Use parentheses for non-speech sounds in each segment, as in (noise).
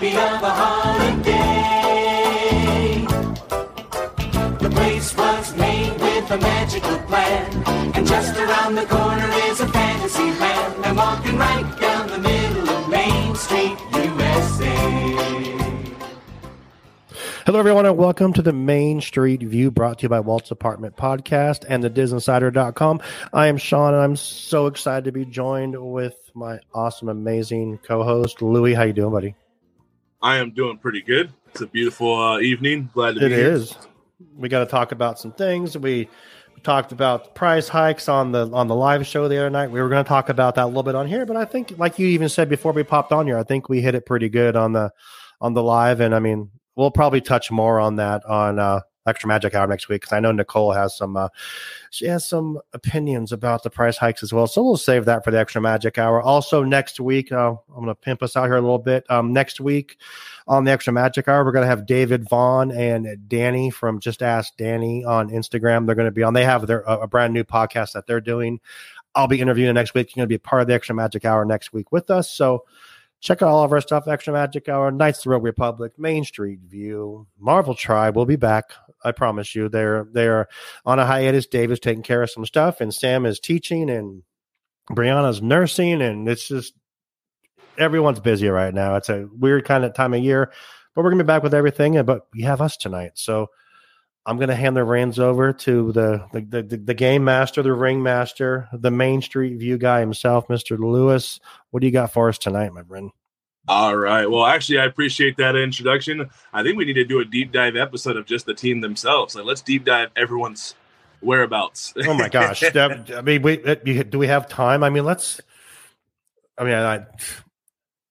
The of a holiday. The place was made with a magical plan, and just around the corner is a fantasy land. I'm walking right down the middle of Main Street, USA. Hello, everyone, and welcome to the Main Street View brought to you by Walt's Apartment Podcast and the DisInsider.com. I am Sean, and I'm so excited to be joined with my awesome, amazing co-host, Louie. How you doing, buddy? I am doing pretty good. It's a beautiful uh, evening. Glad to It be here. is. We got to talk about some things. We talked about price hikes on the on the live show the other night. We were going to talk about that a little bit on here, but I think, like you even said before we popped on here, I think we hit it pretty good on the on the live. And I mean, we'll probably touch more on that on uh, Extra Magic Hour next week because I know Nicole has some uh, she has some opinions about the price hikes as well. So we'll save that for the Extra Magic Hour. Also next week, uh, I'm going to pimp us out here a little bit. Um, next week on the Extra Magic Hour, we're going to have David Vaughn and Danny from Just Ask Danny on Instagram. They're going to be on. They have their a, brand new podcast that they're doing. I'll be interviewing next week. You're going to be part of the Extra Magic Hour next week with us. So check out all of our stuff extra magic hour knights of the rogue republic main street view marvel tribe we'll be back i promise you they're they're on a hiatus. Dave is taking care of some stuff and sam is teaching and brianna's nursing and it's just everyone's busy right now. It's a weird kind of time of year but we're gonna be back with everything but we have us tonight. So i'm gonna hand the reins over to the the, the, the game master the ring master the main street view guy himself mr louis. What do you got for us tonight my friend All right. Well, actually, I appreciate that introduction. I think we need to do a deep dive episode of just the team themselves. Like, let's deep dive everyone's whereabouts. Oh my gosh! (laughs) That- I mean, we, do we have time? I mean, let's. I mean, I,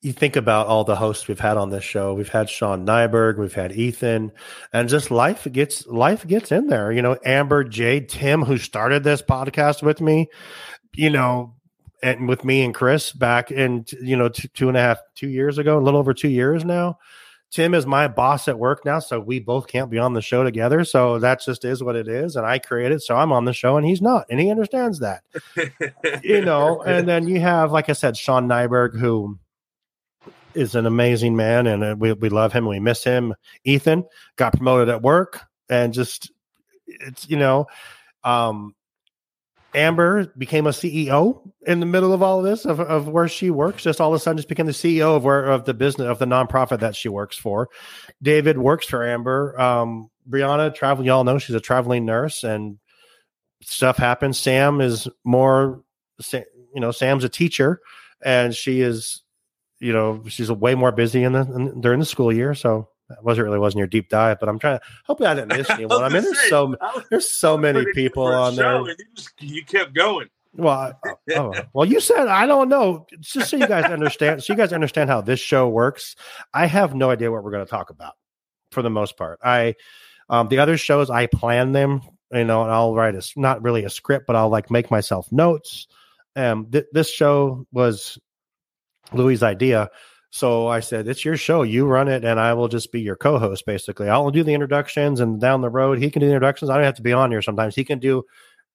you think about all the hosts we've had on this show. We've had Sean Nyberg, we've had Ethan, and just life gets life gets in there. You know, Amber, Jade, Tim, who started this podcast with me. You know, and with me and Chris back in you know two, two and a half two years ago, a little over two years now. Tim is my boss at work now, so we both can't be on the show together. So that just is what it is. And I created, so I'm on the show, and he's not, and he understands that, (laughs) you know. And then you have, like I said, Sean Nyberg, who is an amazing man, and uh, we we love him, we miss him. Ethan got promoted at work, and just it's you know, um, Amber became a CEO in the middle of all of this of, of where she works. Just all of a sudden, just became the CEO of where of the business of the nonprofit that she works for. David works for Amber. Um, Brianna travel. Y'all know she's a traveling nurse, and stuff happens. Sam is more, you know, Sam's a teacher, and she is, you know, she's way more busy in the in, during the school year. So that wasn't really wasn't your deep dive, but I'm trying to. Hopefully, I didn't miss (laughs) anyone. I mean, there's so there's so many people on there. You, just, you kept going. Well, I- oh, well, you said I don't know. Just so you guys understand, so you guys understand how this show works. I have no idea what we're going to talk about for the most part. I, um, the other shows I plan them, you know, and I'll write a not really a script, but I'll like make myself notes. Um, th- this show was Louis' idea. So I said, "It's your show. You run it, and I will just be your co-host. Basically, I'll do the introductions, and down the road, he can do the introductions. I don't have to be on here. Sometimes he can do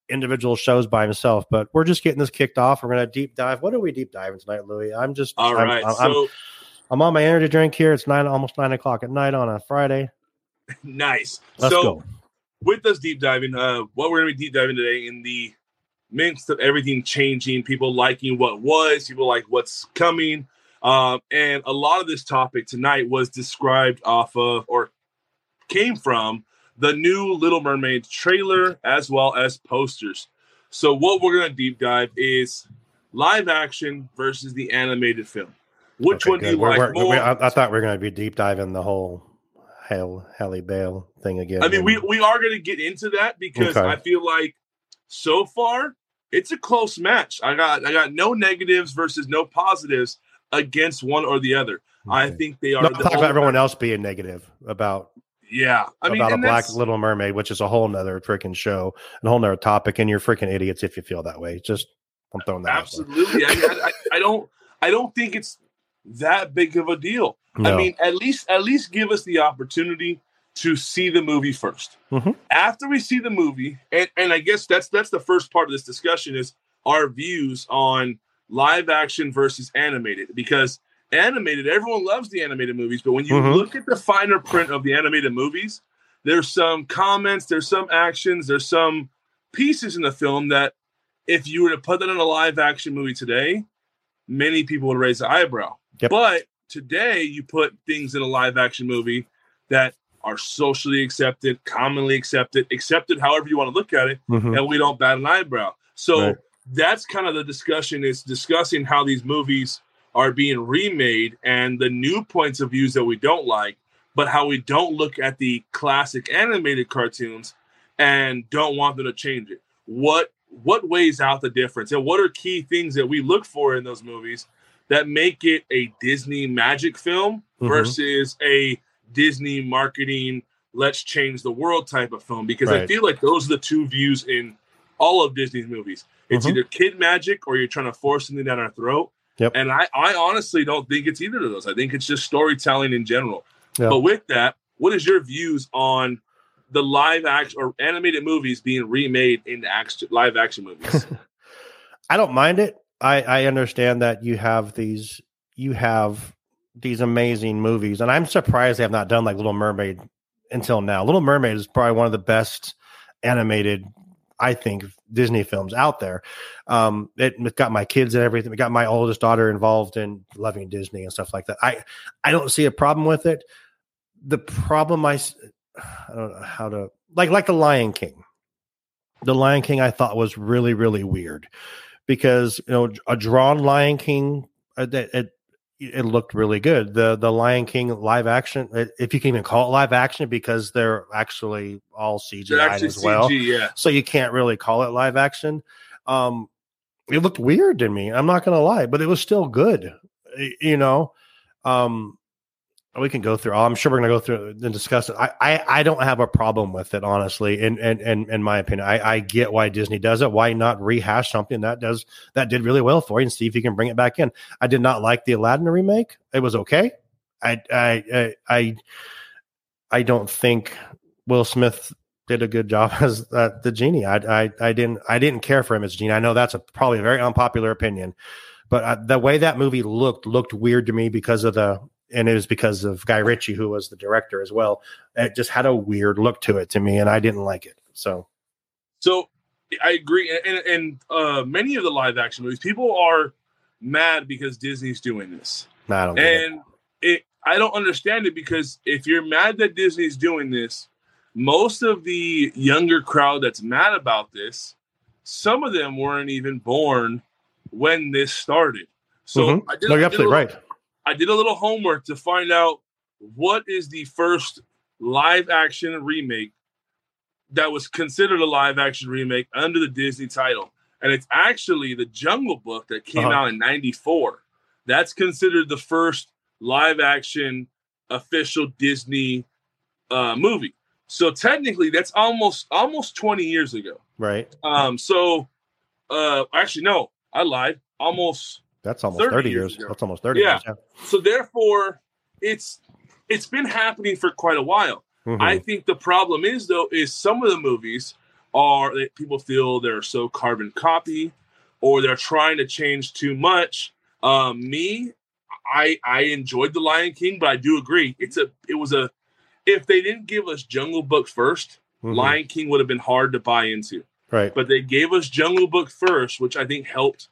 individual shows by himself. But we're just getting this kicked off. We're going to deep dive. What are we deep diving tonight, Louis? I'm just All I'm- right. I'm, I'm, so I'm on my energy drink here. It's nine, almost nine o'clock at night on a Friday. (laughs) nice. Let's so go. with us deep diving, uh, what we're going to be deep diving today in the midst of everything changing, people liking what was, people like what's coming. Um, and a lot of this topic tonight was described off of or came from the new Little Mermaid trailer as well as posters. So, what we're going to deep dive is live action versus the animated film. Which Okay, one do you We're- like we're- more? we- I, I thought we were going to be deep diving the whole Hail Halle Bale thing again. I mean, we, we are going to get into that because Okay. I feel like so far it's a close match. I got I got no negatives versus no positives against one or the the I think they are. No, the talk about everyone else being negative about Yeah, I mean, about a Black Little Mermaid, which is a whole nother freaking show, a whole nother topic, and you're freaking idiots if you feel that way. Just I'm throwing that out there. absolutely. I, mean, I, I, don't I don't think it's that big of a deal. I mean, at least at least give us the opportunity to see the movie 1st Mhm. After we see the movie, and, and I guess that's that's the first part of this discussion is our views on live action versus animated because animated everyone loves the animated movies but when you Mhm. look at the finer print of the animated movies there's some comments there's some actions there's some pieces in the film that if you were to put that in a live action movie today many people would raise the eyebrow Yep. but today you put things in a live action movie that are socially accepted commonly accepted accepted however you want to look at it Mhm. and we don't bat an eyebrow. So Right. That's kind of the discussion is discussing how these movies are being remade and the new points of views that we don't like, but how we don't look at the classic animated cartoons and don't want them to change it. What what weighs out the difference and what are key things that we look for in those movies that make it a Disney magic film Mhm. versus a Disney marketing let's change the world type of film because I feel like those are the two views in all of Disney's movies. It's Mhm. either kid magic or you're trying to force something down our throat. Yep. And I, I honestly don't think it's either of those. I think it's just storytelling in general. Yeah. But with that, what is your views on the live action or animated movies being remade into action, live action movies? (laughs) I don't mind it. I, I understand that you have these you have these amazing movies, and I'm surprised they have not done like Little Mermaid until now. Little Mermaid is probably one of the best animated, I think, Disney films out there. Um, it, it got my kids and everything. It got my oldest daughter involved in loving Disney and stuff like that. I I don't see a problem with it. The problem I (sighs) I don't know how to like like the Lion King. The Lion King I thought was really really weird because you know a drawn Lion King uh, that it, looked really good. The the Lion King live action, uh, if you can even call it live action, because they're actually all actually as well, CG, yeah. so you can't really call it live action. Um, it looked weird to me. I'm not gonna lie, but it was still good. You know, um, we can go through. I'm sure we're gonna go through and discuss it. I, I, I don't have a problem with it, honestly. In in in, in my opinion, I, I get why Disney does it. Why not rehash something that does that did really well for you and see if you can bring it back in? I did not like the Aladdin remake. It was okay. I I I I, I don't think Will Smith did a good job (laughs) as uh, the genie. I, I I didn't I didn't care for him as genie. I know that's a probably a very unpopular opinion, but uh, the way that movie looked looked weird to me because of the and it was because of Guy Ritchie who was the director as well. It just had a weird look to it to me, and I didn't like it. So So I agree, and and uh, many of the live action movies, people are mad because Disney's doing this, nah, I don't. get it. and it I don't understand it because if you're mad that Disney's doing this, most of the younger crowd that's mad about this, some of them weren't even born when this started. So Mhm. I did, no, you're I did a absolutely right. I did a little homework to find out what is the first live action remake that was considered a live action remake under the Disney title. And it's actually the Jungle Book that came Uh-huh. out in 94. That's considered the first live action official Disney uh, movie. So technically that's almost almost 20 years ago. Right. Um so uh actually no, I lied. Almost That's almost 30 thirty, years years. That's almost thirty Yeah. years. Yeah. so therefore it's it's been happening for quite a while Mhm. i think the problem is though is some of the movies are that people feel they're so carbon copy or they're trying to change too much um me i i enjoyed the lion king but i do agree it's a it was a if they didn't give us jungle book 1st Mhm. lion king would have been hard to buy into Right. but they gave us Jungle Book first, which I think helped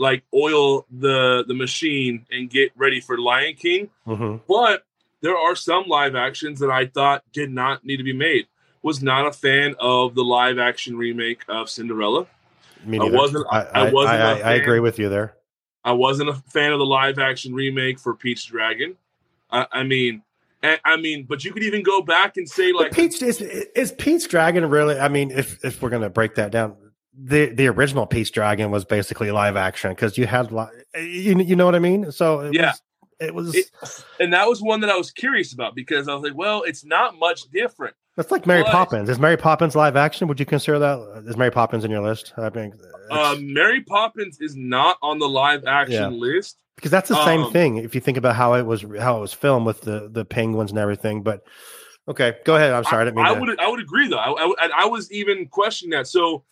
like oil the the machine and get ready for Lion King. hmm But there are some live actions that I thought did not need to be made. Was not a fan of the live action remake of Cinderella. Me I wasn't- I, I I, wasn't I, fan. agree with you there. I wasn't a fan of the live action remake for Pete's Dragon. I, I mean, I, I mean, but you could even go back and say But like Pete's is, is Pete's Dragon really? I mean, if if we're gonna break that down, the the original Pete's Dragon was basically live action because you had li- you, you know what I mean. So it Yeah. was, it was It- and that was one that I was curious about because I was like, well, it's not much different. that's like Mary but- Poppins. Is Mary Poppins live action? Would you consider that? Is Mary Poppins in your list? I mean, it's- Um, Mary Poppins is not on the live action list. because that's the same um, thing. If you think about how it was how it was filmed with the the penguins and everything, but okay, go ahead. I'm sorry. I, didn't mean I to- would I would agree though. I, I, I was even questioning that. So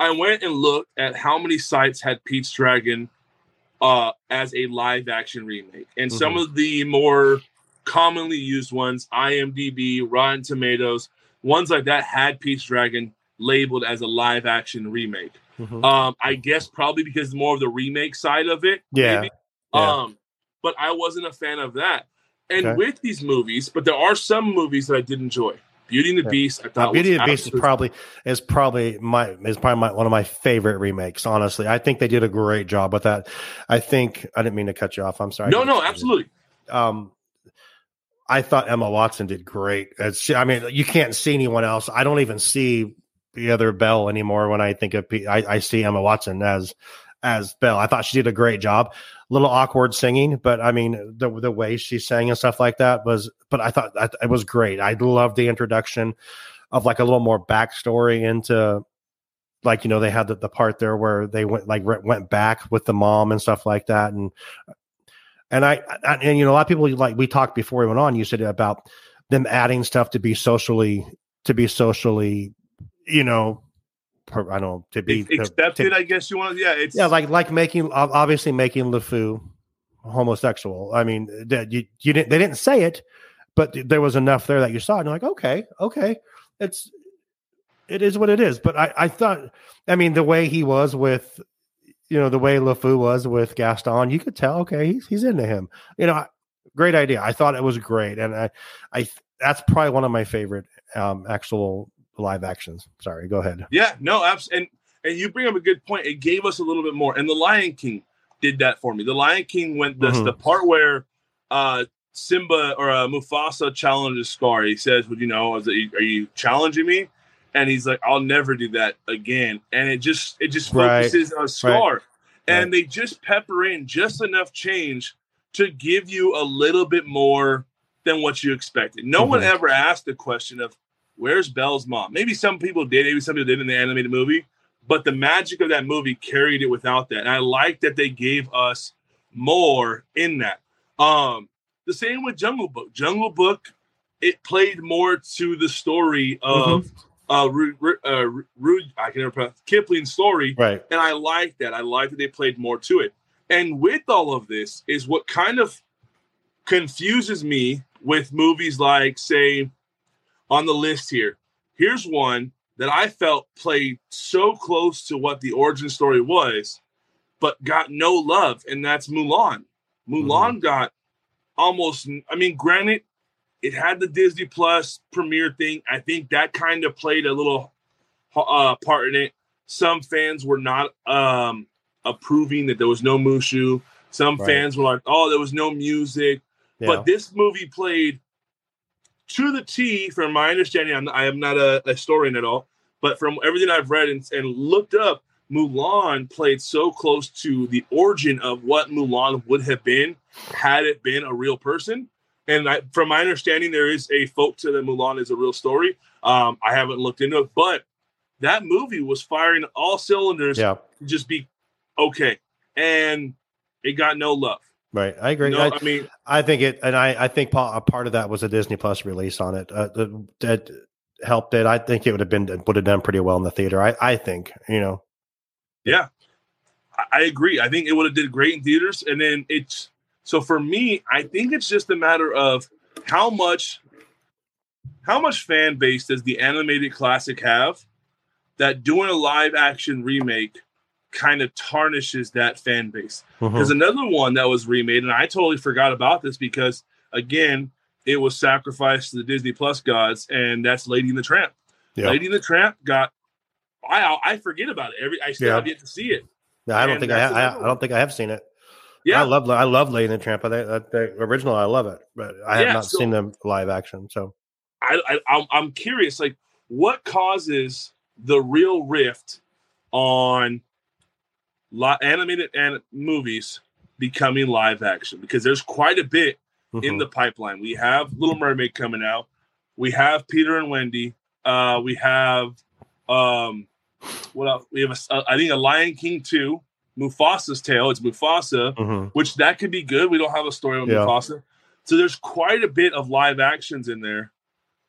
I went and looked at how many sites had Pete's Dragon uh, as a live action remake, and some Mm-hmm. of the more commonly used ones, IMDb, Rotten Tomatoes, ones like that had Pete's Dragon labeled as a live action remake. Mhm. Um, I guess probably because more of the remake side of it. Yeah, maybe. yeah. Um, but I wasn't a fan of that. And Okay. with these movies, but there are some movies that I did enjoy. Beauty and the. Beast, I thought Beauty and the Beast is probably is probably my is probably my, one of my favorite remakes. Honestly, I think they did a great job with that. I think I didn't mean to cut you off. I'm sorry. no, no, absolutely. Um, I thought Emma Watson did great. It's, I mean, you can't see anyone else. I don't even see the other Belle anymore when I think of. P- I, I see Emma Watson as as Belle. I thought she did a great job. Little awkward singing, but I mean the the way she sang and stuff like that was. But I thought that it was great. I loved the introduction of like a little more backstory into like you know they had the, the part there where they went like re- went back with the mom and stuff like that and and I, I and you know a lot of people like we talked before we went on you said about them adding stuff to be socially to be socially you know per- I don't know to be Accepted, to- I guess you want to. Yeah, it's yeah like like making obviously making LeFou homosexual I mean that you you didn't they didn't say it but there was enough there that you saw it and you're like okay okay it's it is what it is but I I thought I mean the way he was with you know the way LeFou was with Gaston, you could tell. Okay, he's he's into him. You know, great idea. I thought it was great, and I, I that's probably one of my favorite um actual live actions. Sorry, go ahead. yeah, no, abs- and and you bring up a good point. It gave us a little bit more, and the Lion King did that for me. The Lion King went this Mhm. the part where uh Simba or uh, Mufasa challenges Scar. He says, "Would you know? Are you challenging me?" And he's like, "I'll never do that again." And it just it just Right. focuses on Scar, and Right. they just pepper in just enough change to give you a little bit more than what you expected. No one Mhm. ever asked the question of where's Belle's mom. Maybe some people did. Maybe some people did in the animated movie, but the magic of that movie carried it without that. And I like that they gave us more in that. Um, the same with Jungle Book. Jungle Book, it played more to the story of uh, Ru, Ru, uh, I can never pronounce Kipling's story, Right. and I like that. I like that they played more to it. And with all of this is what kind of confuses me with movies like, say, on the list here. Here's one that I felt played so close to what the origin story was, but got no love, and that's Mulan. Mulan got almost, I mean, granted, it had the Disney Plus premiere thing. I think that kind of played a little uh, part in it. Some fans were not um, approving that there was no Mushu. Some Right. fans were like, "Oh, there was no music." Yeah. But this movie played to the T, from my understanding. I'm, I am not a, a historian at all, but from everything I've read and, and looked up, Mulan played so close to the origin of what Mulan would have been had it been a real person. And I, from my understanding, there is a folk to that Mulan is a real story. Um, I haven't looked into it, but that movie was firing all cylinders yeah. just be okay, and it got no love. Right. I agree. No, I, I mean, I think it, and I, I think a part of that was a Disney Plus release on it. Uh, that, that helped it. I think it would have been would have done pretty well in the theater. I, I think you know. Yeah, I, I agree. I think it would have did great in theaters, and then it's so for me. I think it's just a matter of how much, how much fan base does the animated classic have that doing a live action remake kind of tarnishes that fan base. Mm-hmm. There's another one that was remade, and I totally forgot about this because again, it was sacrificed to the Disney Plus gods, and that's Lady and the Tramp. Yeah. Lady and the Tramp got. I I forget about it. Every I still Yeah. have yet to see it. No, I don't and think I, I, I don't think I have seen it. Yeah, I love I love Lady and the Tramp. I the original I love it, but I have Yeah, not so- seen the live action. So I, I I'm, I'm curious. Like, what causes the real rift on li- animated and movies becoming live action because there's quite a bit in Mhm. the pipeline. We have Little Mermaid coming out. We have Peter and Wendy. Uh, we have um, what else? We have a, I think a Lion King two, Mufasa's Tale. It's Mufasa, Mhm. which that could be good. We don't have a story on Yeah. Mufasa, so there's quite a bit of live actions in there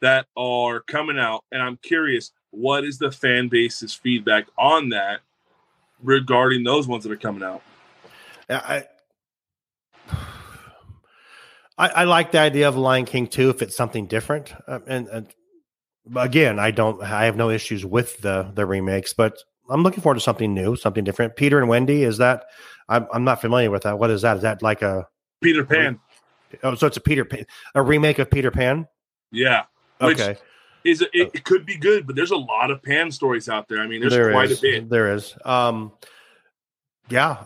that are coming out, and I'm curious what is the fan base's feedback on that regarding those ones that are coming out. I, I I like the idea of Lion King too if it's something different. Uh, and, and again, I don't. I have no issues with the the remakes, but I'm looking forward to something new, something different. Peter and Wendy is that? I'm I'm not familiar with that. What is that? Is that like a Peter Pan, oh? So it's a Peter Pan, a remake of Peter Pan? yeah. Which Okay, is it, it could be good, but there's a lot of Pan stories out there. I mean, there's There quite is. a bit. There is. Um, yeah.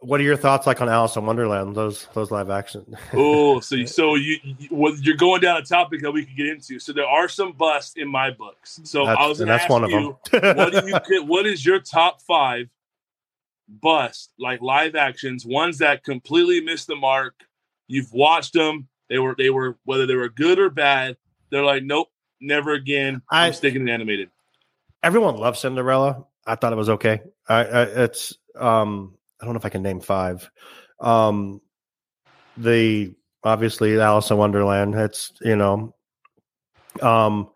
What are your thoughts like on Alice in Wonderland? Those those live action. Oh, (laughs) so so you, you you're going down a topic that we could get into. So there are some busts in my books. So I was going to that's ask one of you, them. what do you (laughs) what is your top five bust like live actions ones that completely missed the mark you've watched them they were they were whether they were good or bad they're like nope never again I, am sticking to animated everyone loves Cinderella. I thought it was okay. I, I it's um I don't know if I can name five. Um the obviously Alice in Wonderland. It's you know um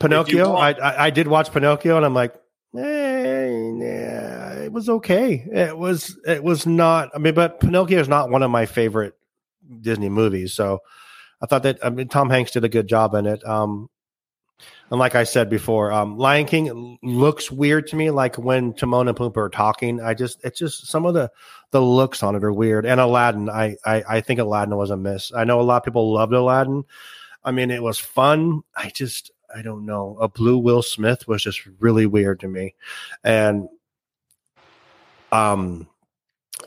Pinocchio. I, I I did watch Pinocchio and I'm like, eh, yeah, it was okay. It was it was not. I mean, but Pinocchio is not one of my favorite Disney movies. So I thought that I mean Tom Hanks did a good job in it. Um, and like I said before, um, Lion King looks weird to me. Like when Timon and Pumbaa are talking, I just it's just some of the the looks on it are weird. And Aladdin, I I, I think Aladdin was a miss. I know a lot of people loved Aladdin. I mean, it was fun. I just I don't know. A blue Will Smith was just really weird to me, and um.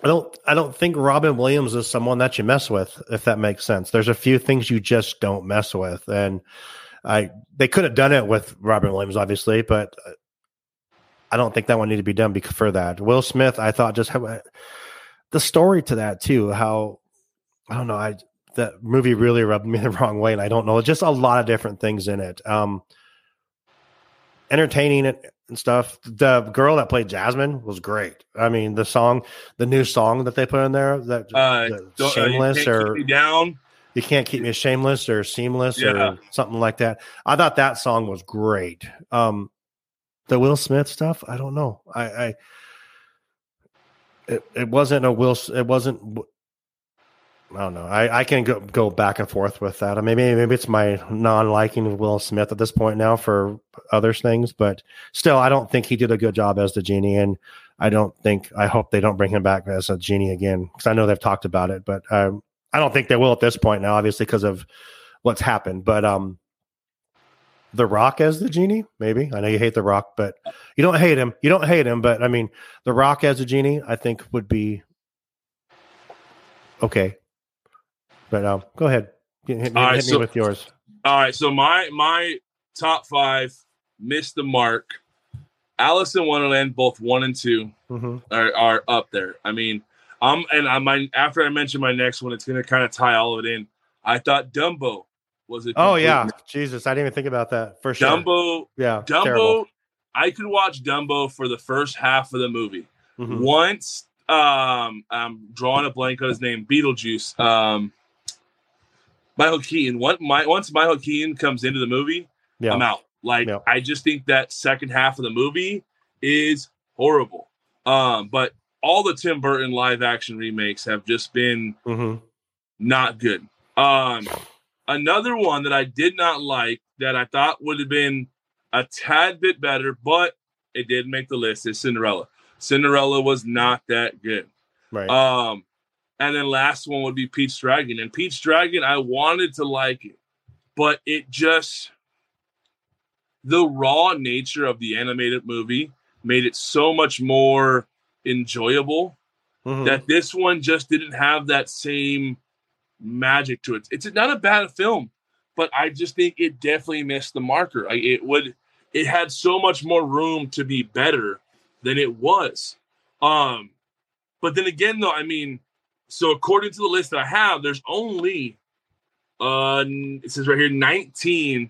I don't I don't think Robin Williams is someone that you mess with, if that makes sense. There's a few things you just don't mess with. And I they could have done it with Robin Williams, obviously, but uh, I don't think that one needed to be done for that. Will Smith, I thought just have the story to that too. How I don't know, I that movie really rubbed me (laughs) the wrong way, and I don't know, just a lot of different things in it. Um, entertaining it and stuff. The girl that played Jasmine was great. I mean, the song, the new song that they put in there, that uh, the uh, shameless keep or down you can't keep me shameless or seamless Yeah. or something like that. I thought that song was great. Um, the Will Smith stuff, I don't know. I, I it, it wasn't a Will. It wasn't. I don't know. I, I can go go back and forth with that. Maybe maybe it's my non liking of Will Smith at this point now for other things, but still, I don't think he did a good job as the genie, and I don't think I hope they don't bring him back as a genie again because I know they've talked about it, but um, I don't think they will at this point now, obviously because of what's happened. But um, the Rock as the genie, maybe. I know you hate the Rock, but you don't hate him. You don't hate him, but I mean, the Rock as a genie, I think would be okay. But um, go ahead, hit, hit right, hit me so- with yours. All right, so my my top five missed the mark. Alice in Wonderland, both one and two, hmm are, are up there. I mean, um, and I my after I mention my next one, it's gonna kind of tie all of it in. I thought Dumbo was it. Oh yeah, miss. Jesus, I didn't even think about that for sure. Dumbo, yeah, Dumbo. terrible. I could watch Dumbo for the first half of the movie. Mhm. Once, um, I'm drawing a blank on his name, Beetlejuice. Um, Michael Keaton. Once, my, once Michael Keaton comes into the movie, Yeah, I'm out. Like Yeah. I just think that second half of the movie is horrible. Um, but all the Tim Burton live action remakes have just been hmm not good. Um, another one that I did not like that I thought would have been a tad bit better, but it did make the list is Cinderella. Cinderella was not that good. right. Um, and then last one would be Pete's Dragon. And Pete's Dragon, I wanted to like it, but it just the raw nature of the animated movie made it so much more enjoyable Mhm. that this one just didn't have that same magic to it. It's not a bad film, but I just think it definitely missed the marker. I, it would it had so much more room to be better than it was. Um, but then again, though, I mean, so according to the list that I have, there's only uh it says right here 19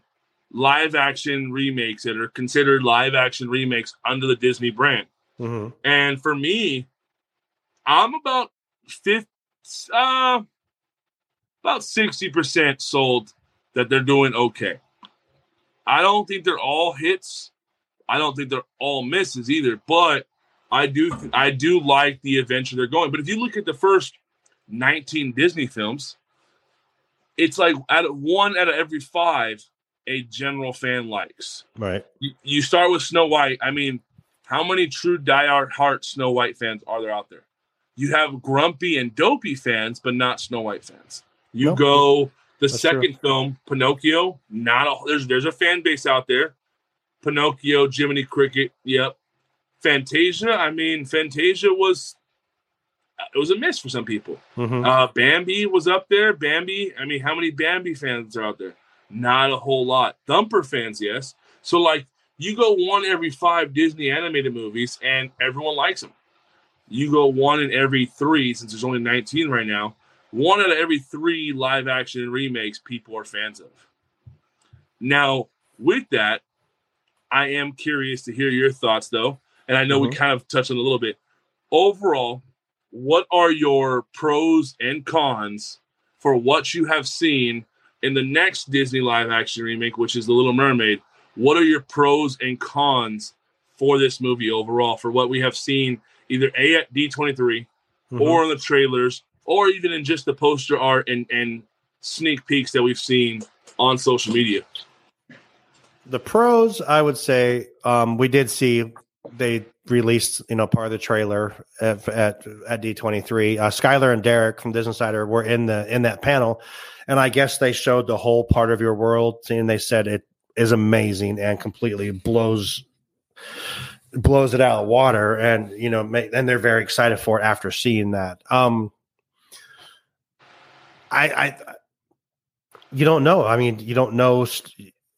live action remakes that are considered live action remakes under the Disney brand. hmm And for me, I'm about fifth, uh, about sixty percent sold that they're doing okay. I don't think they're all hits. I don't think they're all misses either. But I do, I do like the adventure they're going. But if you look at the first 19 Disney films, it's like out of one out of every five a general fan likes Right. you, you start with Snow White. I mean, how many true diehard heart Snow White fans are there out there? You have grumpy and dopey fans, but not Snow White fans. You go the That's second film, Pinocchio. Not a there's there's a fan base out there. Pinocchio, Jiminy Cricket. Yep. Fantasia. I mean, Fantasia was it was a miss for some people. hmm Uh, Bambi was up there. Bambi. I mean, how many Bambi fans are out there? Not a whole lot. Thumper fans, yes. So like, you go one every five Disney animated movies, and everyone likes them. You go one in every three, since there's only 19 right now. One out of every three live action remakes, people are fans of. Now, with that, I am curious to hear your thoughts, though, and I know we Mhm. kind of touched on a little bit. Overall, what are your pros and cons for what you have seen in the next Disney live action remake, which is The Little Mermaid? What are your pros and cons for this movie overall for what we have seen either A at D23 Mhm. or in the trailers or even in just the poster art and, and sneak peeks that we've seen on social media? The pros, I would say, um, we did see they released, you know, part of the trailer at at, at D23. Uh, Skylar and Derek from Disney Insider were in the in that panel, and I guess they showed the whole part of your world, and they said it is amazing and completely blows blows it out of water, and you know, and they're very excited for it after seeing that. Um, I, I, you don't know. I mean, you don't know.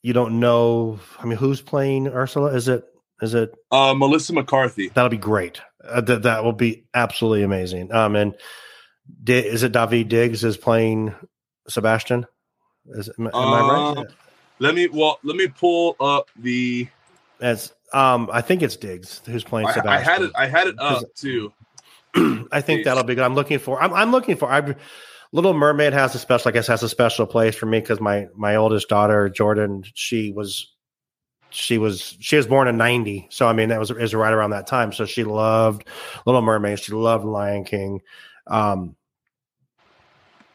You don't know. I mean, who's playing Ursula? Is it? Is it? Uh, Melissa McCarthy. That'll be great. Uh, that that will be absolutely amazing. Um, and Di- is it Daveed Diggs is playing Sebastian? Is am, am I right? Um, Let me well, let me pull up the. As um, I think it's Diggs who's playing I, Sebastian. I had it. I had it up too. (clears throat) I think that'll be good. I'm looking for. I'm, I'm looking for. I, Little Mermaid has a special. I guess has a special place for me because my my oldest daughter Jordan, she was, she was she was born in '90. So I mean that was is right around that time. So she loved Little Mermaid. She loved Lion King. Um,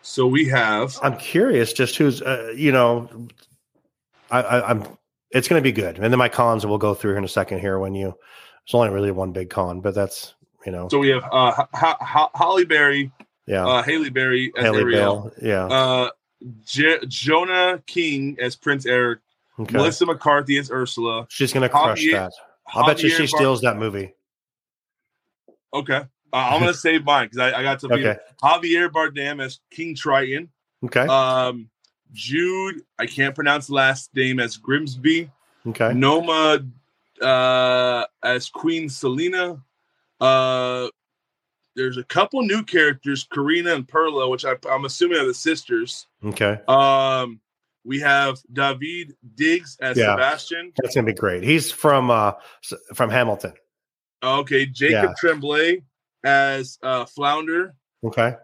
So we have. I'm curious, just who's uh, you know, I, I, I'm. It's going to be good, and then my cons we'll go through here in a second here. When you, it's only really one big con, but that's you know, So we have uh, Ho- Ho- Holly Berry, yeah, uh, Haley Berry as Haley Ariel, Bale, yeah, uh, J- Jonah King as Prince Eric, okay. Melissa McCarthy as Ursula. She's to crush Javier- that. I bet you she Bar- steals that movie. Okay, uh, I'm gonna (laughs) save mine because I, I got some. Okay, Javier Bardem as King Triton. okay, Um, Jude, I can't pronounce last name as Grimsby. okay. Noma uh, as Queen Selina. Uh, there's a couple new characters, Karina and Perla, which I, I'm assuming are the sisters. Okay, Um, we have Daveed Diggs as Yeah. Sebastian. that's gonna be great. He's from uh from Hamilton. Okay, Jacob Yeah. Tremblay as uh, Flounder. Okay,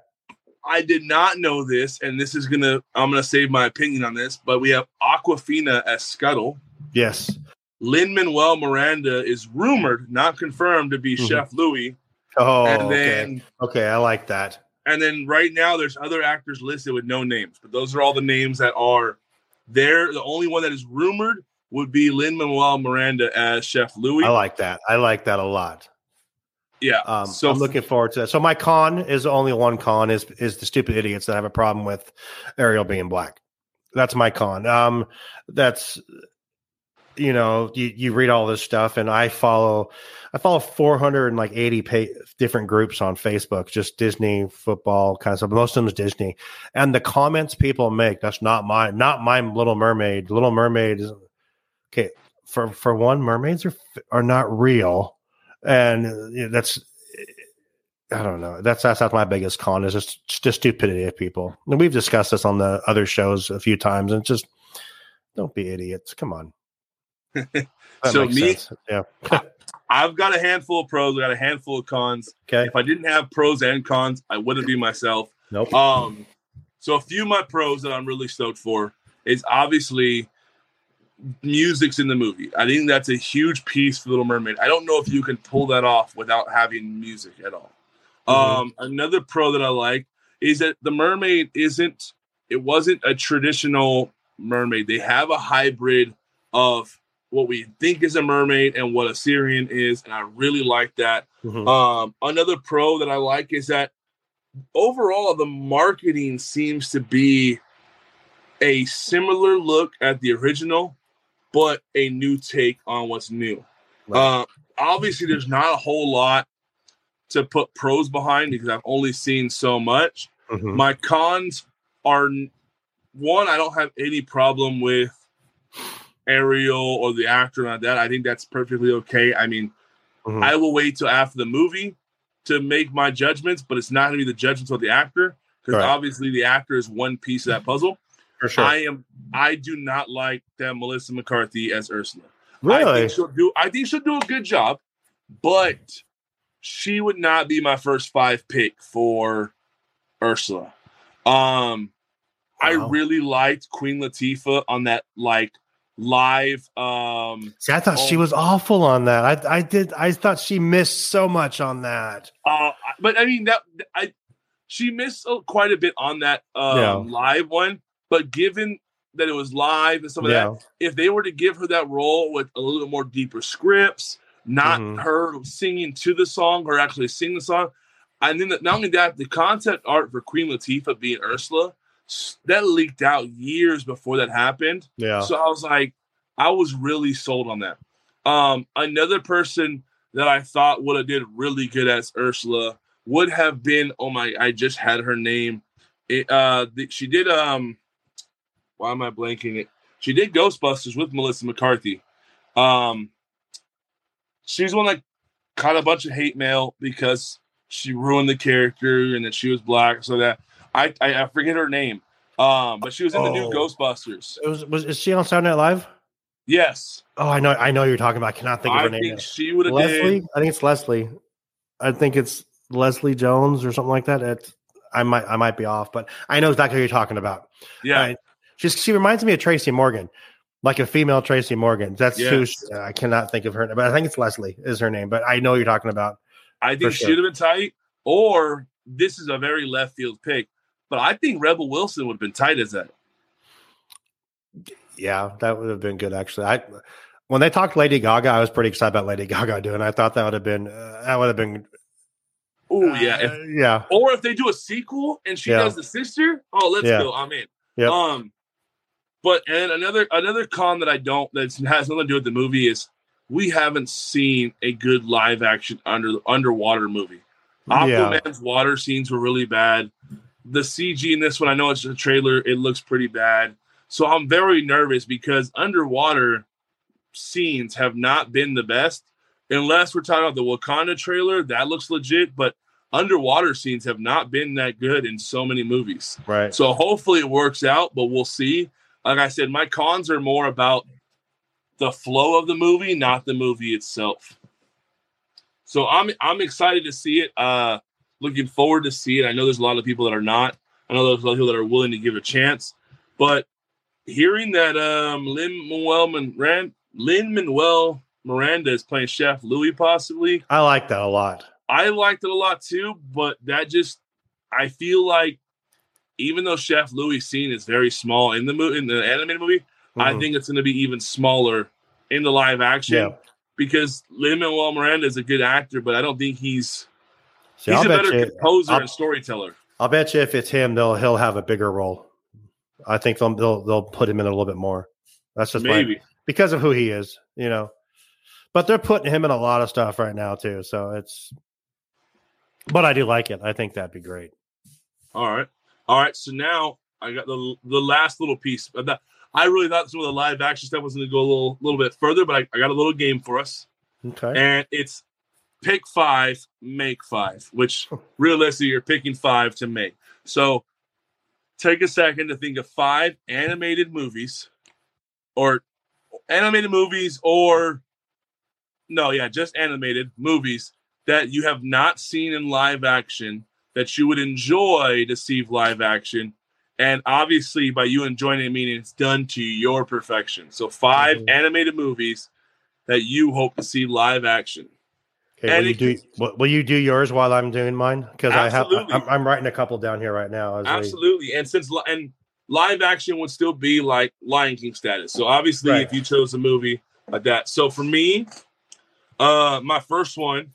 I did not know this, and this is gonna I'm gonna save my opinion on this, but we have Awkwafina as Scuttle. yes. Lin Manuel Miranda is rumored, not confirmed, to be Mhm. Chef Louis. Oh, and okay, okay. I like that. and then right now there's other actors listed with no names, but those are all the names that are there. The only one that is rumored would be Lin Manuel Miranda as Chef Louis. I like that. I like that a lot. yeah. Um, so I'm looking forward to that. So my con is only one con is is the stupid idiots that have a problem with Ariel being black. That's my con. Um, that's you know you, you read all this stuff and I follow I follow 480 pa- different groups on Facebook, just Disney football kind of stuff. Most of them is Disney, and the comments people make that's not my not my Little Mermaid. Little Mermaid is okay for for one. Mermaids are are not real and that's I don't know. That's that's not my biggest con is just just stupidity of people. And we've discussed this on the other shows a few times, and just don't be idiots. Come on. So me- sense. yeah. I've got a handful of pros. I got a handful of cons. Okay. If I didn't have pros and cons, I wouldn't be myself. Nope. Um, so a few of my pros that I'm really stoked for is obviously music's in the movie. I think that's a huge piece for Little Mermaid. I don't know if you can pull that off without having music at all. Mhm. Um, another pro that I like is that the mermaid isn't. It wasn't a traditional mermaid. They have a hybrid of what we think is a mermaid and what a siren is, and I really like that. Mhm. Um, another pro that I like is that overall the marketing seems to be a similar look at the original, but a new take on what's new. Right. Uh, obviously, there's not a whole lot to put pros behind because I've only seen so much. Mhm. My cons are one, I don't have any problem with Ariel or the actor like that. I think that's perfectly okay. I mean, Mhm. I will wait till after the movie to make my judgments, but it's not going to be the judgments of the actor because Right. obviously the actor is one piece of that puzzle. For sure. I am. I do not like that Melissa McCarthy as Ursula. I really? think she'll do. I think she'll do a good job, but she would not be my first five pick for Ursula. Um, I really liked Queen Latifah on that like live. Um, See, I thought she Oh. was awful on that. I I did. I thought she missed so much on that. uh, but I mean that I she missed uh, quite a bit on that um, Yeah. live one. But given that it was live and some of that, if they were to give her that role with a little bit more deeper scripts, not Mhm. her singing to the song or actually sing the song, and then the, not only that, the concept art for Queen Latifah being Ursula that leaked out years before that happened. Yeah. So I was like, I was really sold on that. Um, another person that I thought would have did really good as Ursula would have been. Oh my! I just had her name. It, uh, the, she did. Um, why am I blanking it? She did Ghostbusters with Melissa McCarthy. Um, she's one that caught a bunch of hate mail because she ruined the character and that she was black. So that I I, I forget her name. Um, but she was in the new Oh. Ghostbusters. It was, was is she on Saturday Night Live? Yes, Oh, I know. I know you're talking about. I cannot think of I her name. think she would have Leslie. did. I think it's Leslie. I think it's Leslie Jones or something like that. It's, I might I might be off, but I know exactly who you're talking about. Yeah, Right. She's, she reminds me of Tracy Morgan, like a female Tracy Morgan. That's who she- I cannot think of her, name, but I think it's Leslie is her name. But I know you're talking about. I think sure. she'd have been tight. Or this is a very left field pick, but I think Rebel Wilson would have been tight as that. Yeah, that would have been good actually. I when they talked Lady Gaga, I was pretty excited about Lady Gaga doing. I thought that would have been uh, that would have been. Oh yeah, if, yeah, or if they do a sequel and she Yeah. does the sister, oh let's Yeah. go. I'm in. Yep. Um, but and another another con that I don't that has nothing to do with the movie is we haven't seen a good live action under underwater movie. yeah, Aquaman's water scenes were really bad. The CG in this one, I know it's a trailer, it looks pretty bad. So I'm very nervous because underwater scenes have not been the best. Unless we're talking about the Wakanda trailer, that looks legit, but underwater scenes have not been that good in so many movies. right. So hopefully it works out, but we'll see. Like I said, my cons are more about the flow of the movie, not the movie itself. So I'm I'm excited to see it. Uh looking forward to see it. I know there's a lot of people that are not. I know there's a lot of people that are willing to give a chance. But hearing that um Lin Manuel Miranda Lin Manuel Miranda is playing Chef Louis possibly, I like that a lot. I liked it a lot too, but that just I feel like even though Chef Louis scene is very small in the movie in the animated movie, I Mhm. think it's going to be even smaller in the live action Yeah. because Lin Manuel Miranda is a good actor, but I don't think he's See, he's I'll a better you. composer I'll- and storyteller. I'll bet you if it's him, they'll he'll have a bigger role. I think they'll they'll, they'll put him in a little bit more. That's just my- Maybe because of who he is, you know. But they're putting him in a lot of stuff right now too, so it's. But I do like it. I think that'd be great. all right, all right. So now I got the the last little piece of that. I really thought some of the live action stuff was going to go a little little bit further, but I, I got a little game for us. Okay. and it's pick five, make five, which (laughs) realistically you're picking five to make. So take a second to think of five animated movies or animated movies or no, yeah, just animated movies that you have not seen in live action that you would enjoy to see live action. And obviously, by you enjoying it, meaning it's done to your perfection. So, 5 Mhm. animated movies that you hope to see live action. Okay, And will you do can- will, you do yours while I'm doing mine? Because I have I'm, I'm writing a couple down here right now. we- Absolutely. And since and live action would still be like Lion King status. So obviously Right. if you chose a movie like that. So for me, uh my first one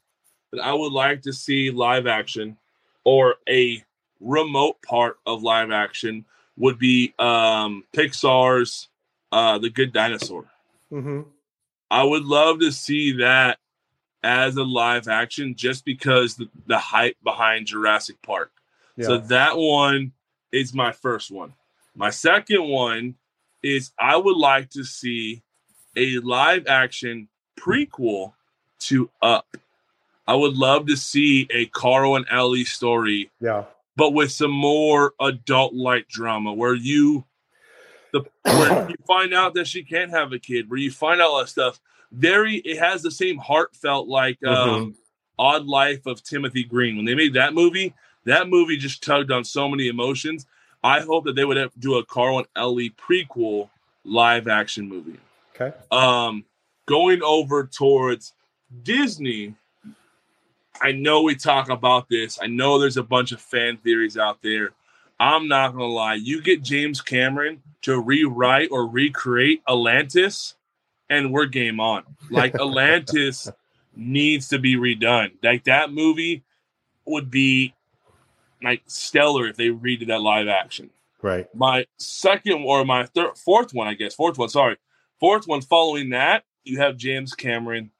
that I would like to see live action or a remote part of live action would be um Pixar's uh The Good Dinosaur. Mhm. I would love to see that as a live action just because the, the hype behind Jurassic Park. Yeah. So that one is my first one. My second one is I would like to see a live action prequel to Up. I would love to see a Carl and Ellie story, yeah. but with some more adult like drama where you the where (clears throat) you find out that she can't have a kid, where you find out all that stuff. Very it has the same heartfelt like um Odd Life of Timothy Green. When they made that movie, that movie just tugged on so many emotions. I hope that they would have, do a Carl and Ellie prequel live action movie. Okay. Um, going over towards Disney, I know we talk about this. I know there's a bunch of fan theories out there. I'm not gonna lie. You get James Cameron to rewrite or recreate Atlantis, and we're game on. Like Atlantis needs to be redone. Like that movie would be like stellar if they redid that live action Right. my second or my third, fourth one, I guess, fourth one. Sorry, fourth one. Following that, you have James Cameron,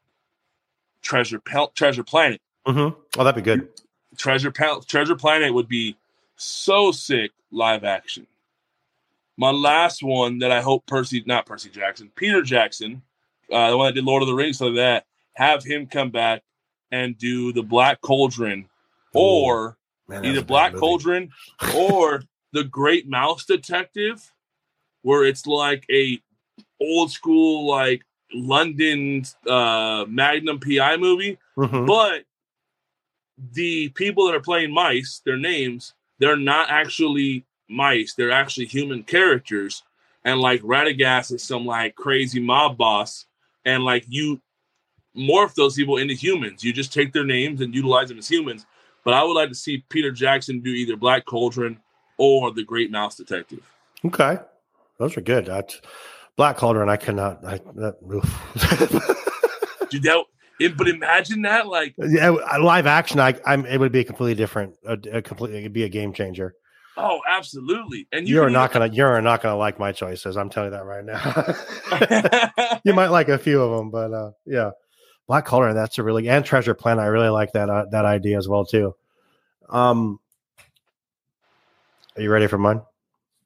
Treasure Pel- Treasure Planet. Mm-hmm. Oh, that'd be good. Treasure Pel- Treasure Planet would be so sick live action. My last one that I hope Percy, not Percy Jackson, Peter Jackson, uh, the one that did Lord of the Rings, so that have him come back and do the Black Cauldron, or Man, either Black. Cauldron (laughs) or the Great Mouse Detective, where it's like a old school like London uh, Magnum PI movie, Mhm. but the people that are playing mice, their names, they're not actually mice; they're actually human characters. And like Radagast is some like crazy mob boss, and like you morph those people into humans. You just take their names and utilize them as humans. But I would like to see Peter Jackson do either Black Cauldron or the Great Mouse Detective. Okay. Those are good. That Black Cauldron, I cannot. I, that. (laughs) Dude, that it, but imagine that, like, yeah, live action. I, I'm. It would be a completely different. A, a completely. It'd be a game changer. Oh, absolutely. And You, are can not gonna. You're not gonna like my choices. I'm telling you that right now. (laughs) (laughs) you might like a few of them, but uh, yeah, Black Cauldron. That's a really and Treasure Planet. I really like that uh, that idea as well too. Um, are you ready for mine?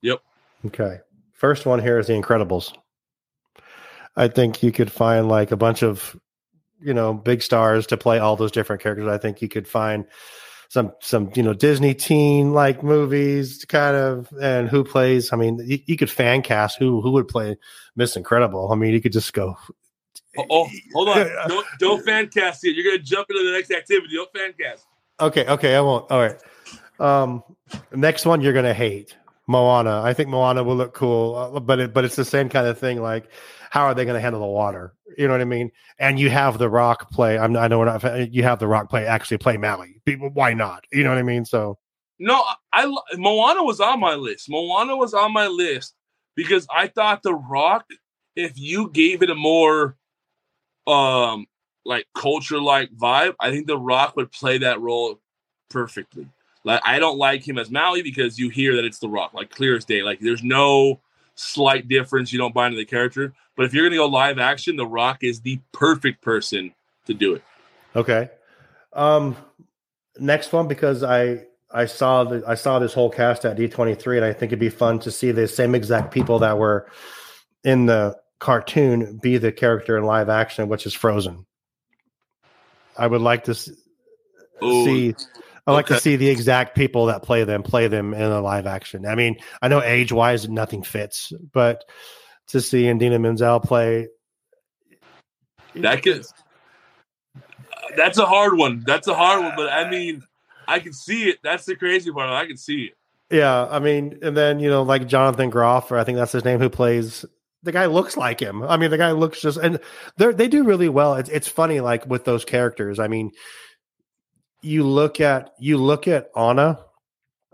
Yep. Okay. First one here is The Incredibles. I think you could find like a bunch of, you know, big stars to play all those different characters. I think you could find some some you know Disney teen like movies kind of and who plays. I mean, you, you could fan cast who who would play Miss Incredible. I mean, you could just go. oh, oh, hold on. (laughs) Don't, don't fan cast it. You're going to jump into the next activity. Don't fan cast. Okay, okay, I won't. All right. Um, next one you're gonna hate Moana. I think Moana will look cool, uh, but it, but it's the same kind of thing. Like, how are they going to handle the water? You know what I mean? And you have the Rock play. I'm, I know not. You have the Rock play actually play. People, why not? You know what I mean? So No, I Moana was on my list. Moana was on my list because I thought The Rock, if you gave it a more um like culture like vibe, I think The Rock would play that role perfectly. Like I don't like him as Maui because you hear that it's The Rock, like clear as day. Like there's no slight difference. You don't buy into the character. But if you're gonna go live action, The Rock is the perfect person to do it. okay. Um, next one because I I saw the I saw this whole cast at D23, and I think it'd be fun to see the same exact people that were in the cartoon be the character in live action, which is Frozen. I would like to s- Ooh, see. I like to see the exact people that play them play them in a live action. I mean, I know age wise nothing fits, but to see Idina Menzel play that could. That's a hard one. That's a hard one, but I mean, I can see it. That's the crazy part. I can see it. Yeah, I mean, and then you know, like Jonathan Groff, or I think that's his name, who plays the guy looks like him. I mean, the guy looks just, and they they do really well. It's it's funny, like with those characters. I mean, you look at you look at Anna,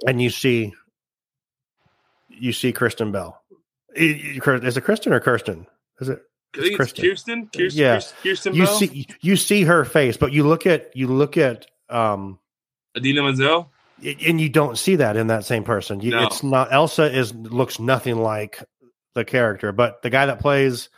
and you see you see Kristen Bell. Is it Kristen or Kirsten? Is it? It's Kristen. Kirsten. Kirsten. Yeah. Kirsten You Bell? see you see her face, but you look at you look at um Idina Menzel. and you don't see that in that same person. You, No. It's not Elsa is looks nothing like the character, but the guy that plays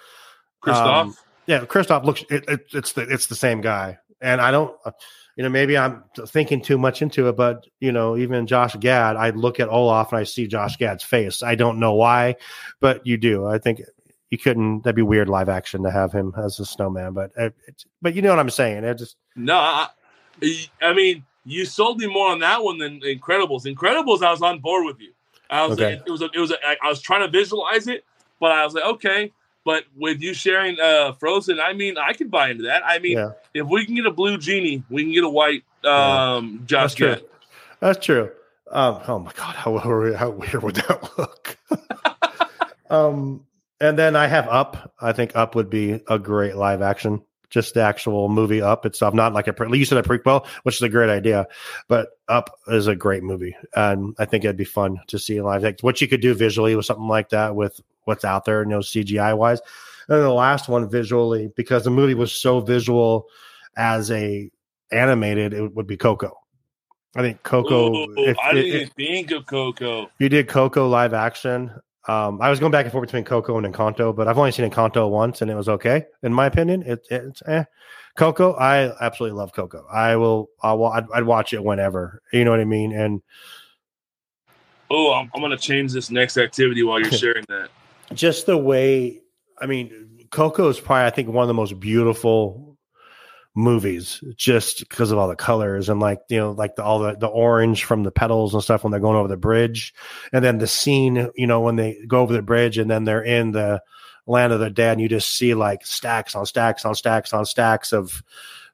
Kristoff. Um, yeah, Kristoff looks it, it, it's the it's the same guy, and I don't, uh, you know, maybe I'm thinking too much into it, but you know, even Josh Gad, I look at Olaf and I see Josh Gad's face. I don't know why, but you do. I think you couldn't. That'd be weird live action to have him as a snowman, but uh, but you know what I'm saying. It just No, I, I mean, you sold me more on that one than Incredibles. Incredibles, I was on board with you. I was, Okay. it was, a, it was, a, I I was trying to visualize it, but I was like, okay. But with you sharing uh, Frozen, I mean, I could buy into that. I mean, yeah, if we can get a blue genie, we can get a white Yeah. um, that's Josh true. That's true. Um, oh my god, how how weird would that look? (laughs) um, and then I have Up. I think Up would be a great live action. Just the actual movie Up itself, not like a pre- you said a prequel, which is a great idea, but Up is a great movie, and I think it'd be fun to see live. Like what you could do visually with something like that, with what's out there, you know, CGI wise. And then the last one visually, because the movie was so visual as a animated, it would be Coco. I think Coco. Ooh, if- I didn't if- even think of Coco. you did Coco live action. Um, I was going back and forth between Coco and Encanto, but I've only seen Encanto once, and it was okay in my opinion. It, it's eh. Coco, I absolutely love Coco. I will. I'll, I'd, I'd watch it whenever. You know what I mean? And Oh, I'm, I'm going to change this next activity while you're (laughs) sharing that. Just the way. I mean, Coco is probably I think one of the most beautiful movies, just because of all the colors and like you know, like the, all the the orange from the petals and stuff when they're going over the bridge, and then the scene, you know, when they go over the bridge and then they're in the land of the dead, and you just see like stacks on stacks on stacks on stacks of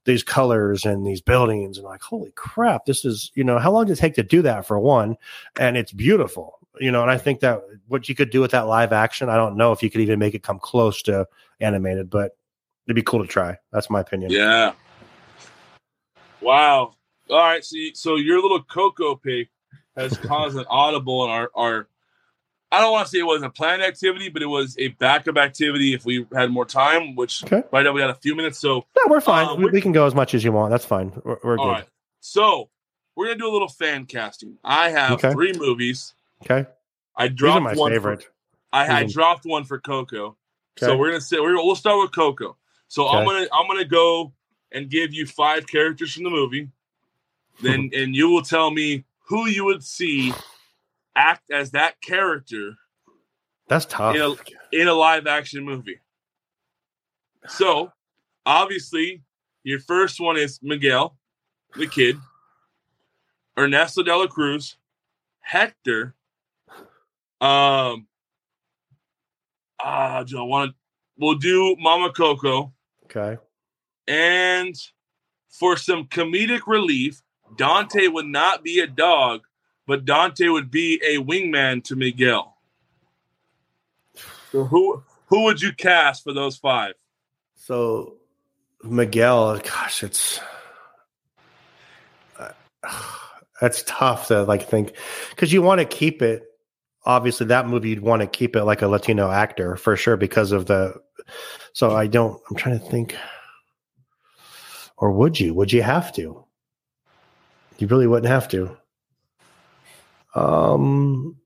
these colors and these buildings, and like, holy crap, this is you know, how long did it take to do that for one? And it's beautiful, you know, and I think that what you could do with that live action, I don't know if you could even make it come close to animated, but it'd be cool to try. That's my opinion. Yeah. Wow. All right. So, you- so your little Coco pick has (laughs) caused an audible in our, our I don't want to say it was a planned activity, but it was a backup activity if we had more time, which Okay. right now we got a few minutes. So, No, we're fine. Uh, we, we're- we can go as much as you want. That's fine. We're, we're all good. right. So, we're going to do a little fan casting. I have Okay. three movies. Okay. I dropped my one. favorite. For, I, I dropped one for Coco. So we're gonna say we're, we'll start with Coco. So I'm gonna I'm gonna go and give you five characters from the movie. Then (laughs) and you will tell me who you would see act as that character That's tough. in a in a live action movie. So obviously your first one is Miguel, the kid, Ernesto de la Cruz, Hector. Um ah, do I want to we'll do Mama Coco. okay. And for some comedic relief, Dante would not be a dog, but Dante would be a wingman to Miguel. So who who would you cast for those five? So Miguel, gosh, it's uh, (sighs) that's tough to like think because you want to keep it. Obviously, that movie you'd want to keep it like a Latino actor for sure because of the. So I don't. I'm trying to think. Or would you? Would you have to? You really wouldn't have to. Um,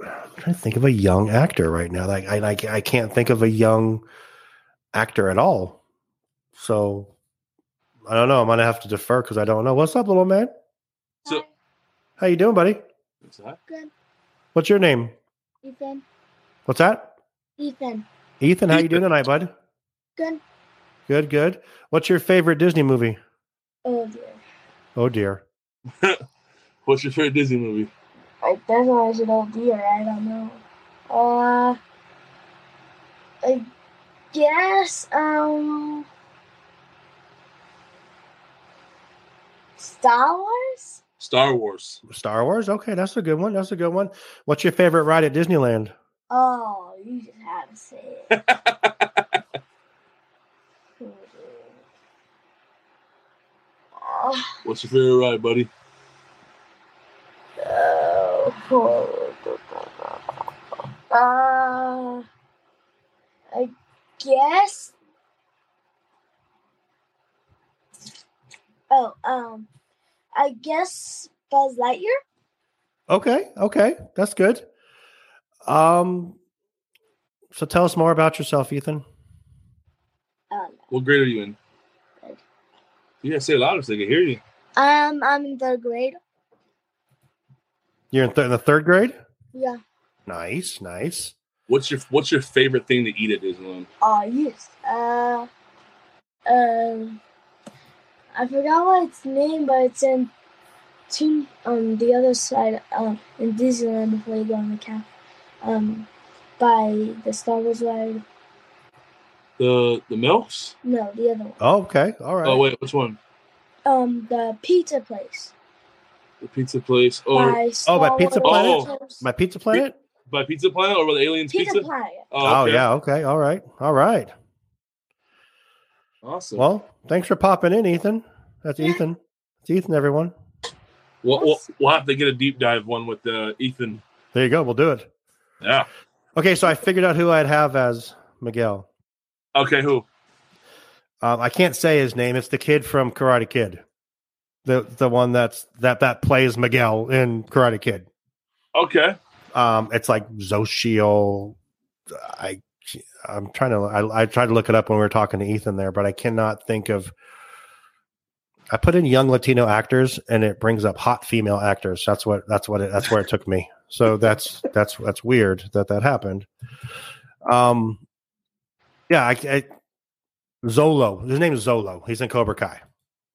I'm trying to think of a young actor right now. Like I, like I can't think of a young actor at all. So I don't know. I'm gonna have to defer because I don't know. What's up, little man? So How you doing, buddy? What's that? Good. What's your name? Ethan. What's that? Ethan. Ethan. How you doing tonight, bud? Good. Good, good. What's your favorite Disney movie? Oh dear. Oh dear. (laughs) What's your favorite Disney movie? I that's why I said oh dear. I don't know. Uh, I guess um, Star Wars. Star Wars. Star Wars. Okay, that's a good one. That's a good one. What's your favorite ride at Disneyland? Oh, you just have to say it. Dear. What's your favorite ride, buddy? oh, uh, I guess. Oh, um, I guess Buzz Lightyear. Okay, okay, that's good. Um, so tell us more about yourself, Ethan. Um, What grade are you in? Third. You gotta say it louder so they can hear you. um, I'm in third grade. You're in, th- in the third grade. Yeah. Nice, nice. What's your What's your favorite thing to eat at Disneyland? Oh, yes. Uh, um, I forgot what its name, but it's in two on the other side, um, in Disneyland before you go on the cap, um, by the Star Wars ride. The the milks? No, the other one. Oh, okay, all right. Oh wait, which one? Um, the pizza place. The pizza place or by Oh, by Pizza Wars Planet? Pictures. My Pizza Planet. by Pizza Planet or with Aliens Pizza, Pizza? Planet. Oh, okay. yeah. Okay. All right. All right. Awesome. Well, thanks for popping in, Ethan. That's Yeah. Ethan. It's Ethan, everyone. we'll, we'll, we'll have to get a deep dive one with uh, Ethan. There you go. We'll do it. Yeah. Okay, so I figured out who I'd have as Miguel. Okay, who? Um, I can't say his name. It's the kid from Karate Kid, the the one that's that that plays Miguel in Karate Kid. Okay. Um, it's like Zoshio. I I'm trying to I, I tried to look it up when we were talking to Ethan there, but I cannot think of. I put in young Latino actors, and it brings up hot female actors. That's what that's what it, that's where it took me. So (laughs) that's that's that's weird that that happened. Um, yeah, I, I Xolo. His name is Xolo. He's in Cobra Kai.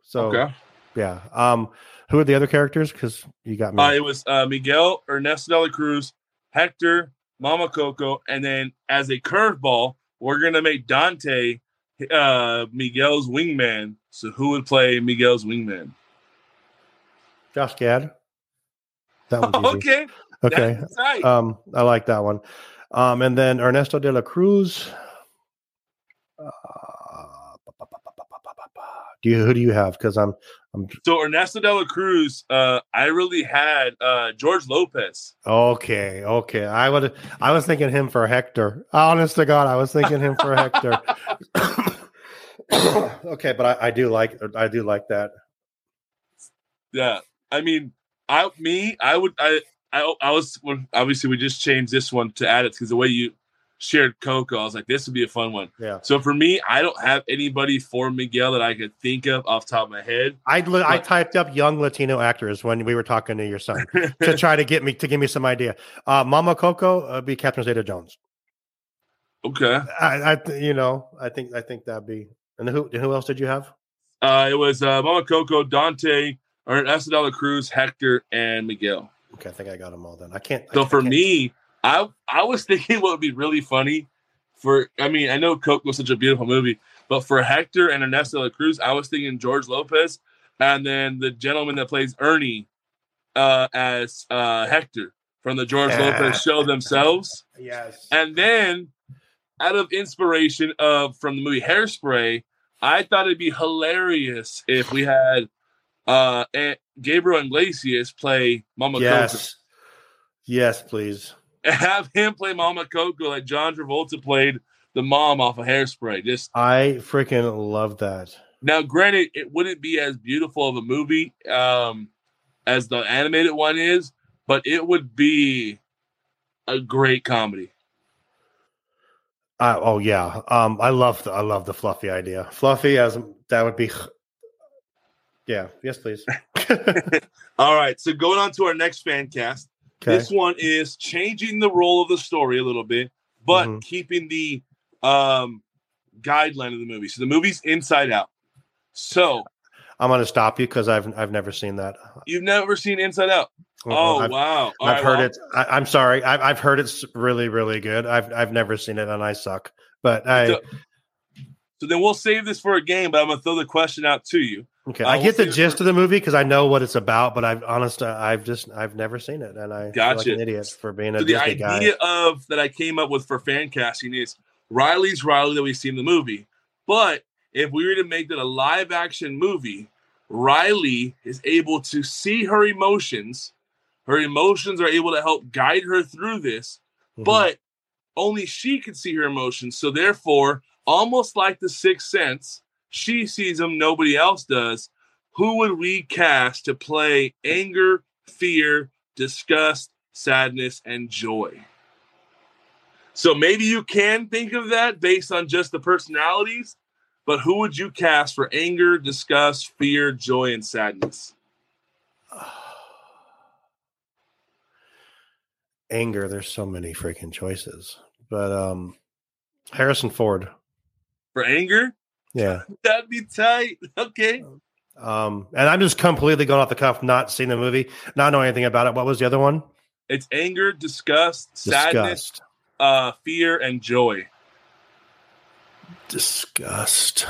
So Okay. yeah. Um, who are the other characters? Because you got me. Uh, it was uh, Miguel, Ernesto de la Cruz, Hector, Mama Coco, and then as a curveball, we're gonna make Dante uh, Miguel's wingman. So who would play Miguel's wingman? Josh Gad. That easy. okay. Okay. Right. Um, I like that one. Um, and then Ernesto de la Cruz. Uh, do you who do you have? Because I'm I'm so Ernesto de la Cruz, uh, I really had uh, George Lopez. okay. Okay, I would. I was thinking him for Hector. Honest to God, I was thinking him for Hector. (laughs) (coughs) okay, but I, I do like I do like that. Yeah, I mean, I me, I would, I, I, I was obviously we just changed this one to add it because the way you shared Coco, I was like, this would be a fun one. Yeah, So for me, I don't have anybody for Miguel that I could think of off the top of my head. I li- I typed up young Latino actors when we were talking to your son to (laughs) try to get me to give me some idea. Uh, Mama Coco uh, be Catherine Zeta Jones. okay, I, I you know, I think I think that'd be. And who who else did you have? uh, it was uh, Mama Coco, Dante, Ernesto de la Cruz, Hector, and Miguel. Okay, I think I got them all then. I can't. So I for can't- me, I I was (laughs) thinking what would be really funny for I mean, I know Coke was such a beautiful movie, but for Hector and Ernesto de la Cruz, I was thinking George Lopez and then the gentleman that plays Ernie uh as uh Hector from the George Yeah. Lopez show themselves. yes, And then out of inspiration of from the movie Hairspray, I thought it'd be hilarious if we had uh A- Gabriel Iglesias play Mama Coco yes, yes, please. (laughs) have him play Mama Coco like John Travolta played the mom off of Hairspray. Just I freaking love that. now, granted, it wouldn't be as beautiful of a movie um, as the animated one is, but it would be a great comedy. Uh, oh yeah, um, I love the I love the fluffy idea. Fluffy as that would be. Yeah. Yes, please. (laughs) All right, so going on to our next fan cast. Okay. This one is changing the role of the story a little bit, but Mhm. keeping the um guideline of the movie. So the movie's Inside Out. So I'm going to stop you because I've I've never seen that. you've never seen Inside Out? Oh I've, wow! All I've right, heard well, it. I, I'm sorry. I've, I've heard it's really really good. I've I've never seen it and I suck. But I So- So then we'll save this for a game, but I'm gonna throw the question out to you. Okay. uh, I get the gist for- of the movie because I know what it's about. But I've honest, I've just I've never seen it, and I feel like Gotcha. an idiot for being a So the Disney guy. idea of that I came up with for fan casting is Riley's Riley that we see in the movie, but if we were to make that a live action movie, Riley is able to see her emotions. Her emotions are able to help guide her through this, Mhm. but only she can see her emotions. So therefore, almost like the sixth sense, she sees them, nobody else does. Who would we cast to play anger, fear, disgust, sadness, and joy? So maybe you can think of that based on just the personalities, but who would you cast for anger, disgust, fear, joy, and sadness? (sighs) anger. There's so many freaking choices, but um, Harrison Ford. For anger, Yeah. that'd be tight. (laughs) Okay. Um, and I'm just completely going off the cuff, not seeing the movie, not knowing anything about it. What was the other one? It's anger, disgust, sadness, uh, fear, and joy. Disgust.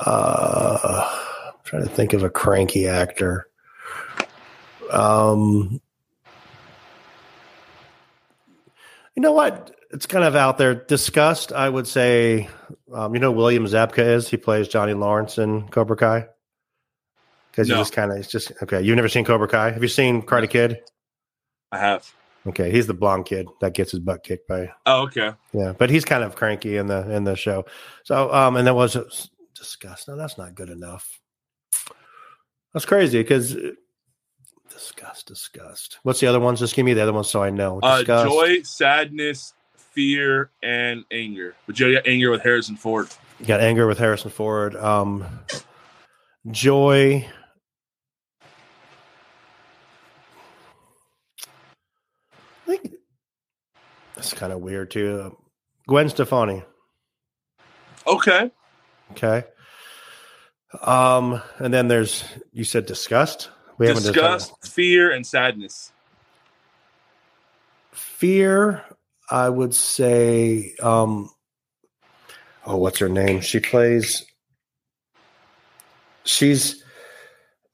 Uh, I'm trying to think of a cranky actor. Um, you know what? It's kind of out there. Disgust. I would say. Um, you know, William Zabka is. He plays Johnny Lawrence in Cobra Kai. Because No. he just kind of, it's just okay. You've never seen Cobra Kai? Have you seen Karate Kid? I have. Okay, he's the blonde kid that gets his butt kicked by Oh, okay. yeah, but he's kind of cranky in the in the show. So um, and that was disgust. No, that's not good enough. That's crazy because disgust, disgust. What's the other ones? Just give me the other ones so I know. Uh, joy, sadness, fear, and anger. But Joe got anger with Harrison Ford. You got anger with Harrison Ford. Um, joy. I think that's kind of weird too. Gwen Stefani. Okay. Okay. Um, and then there's you said disgust. We haven't Disgust, fear, and sadness. fear. I would say. Um, oh, what's her name? She plays. She's.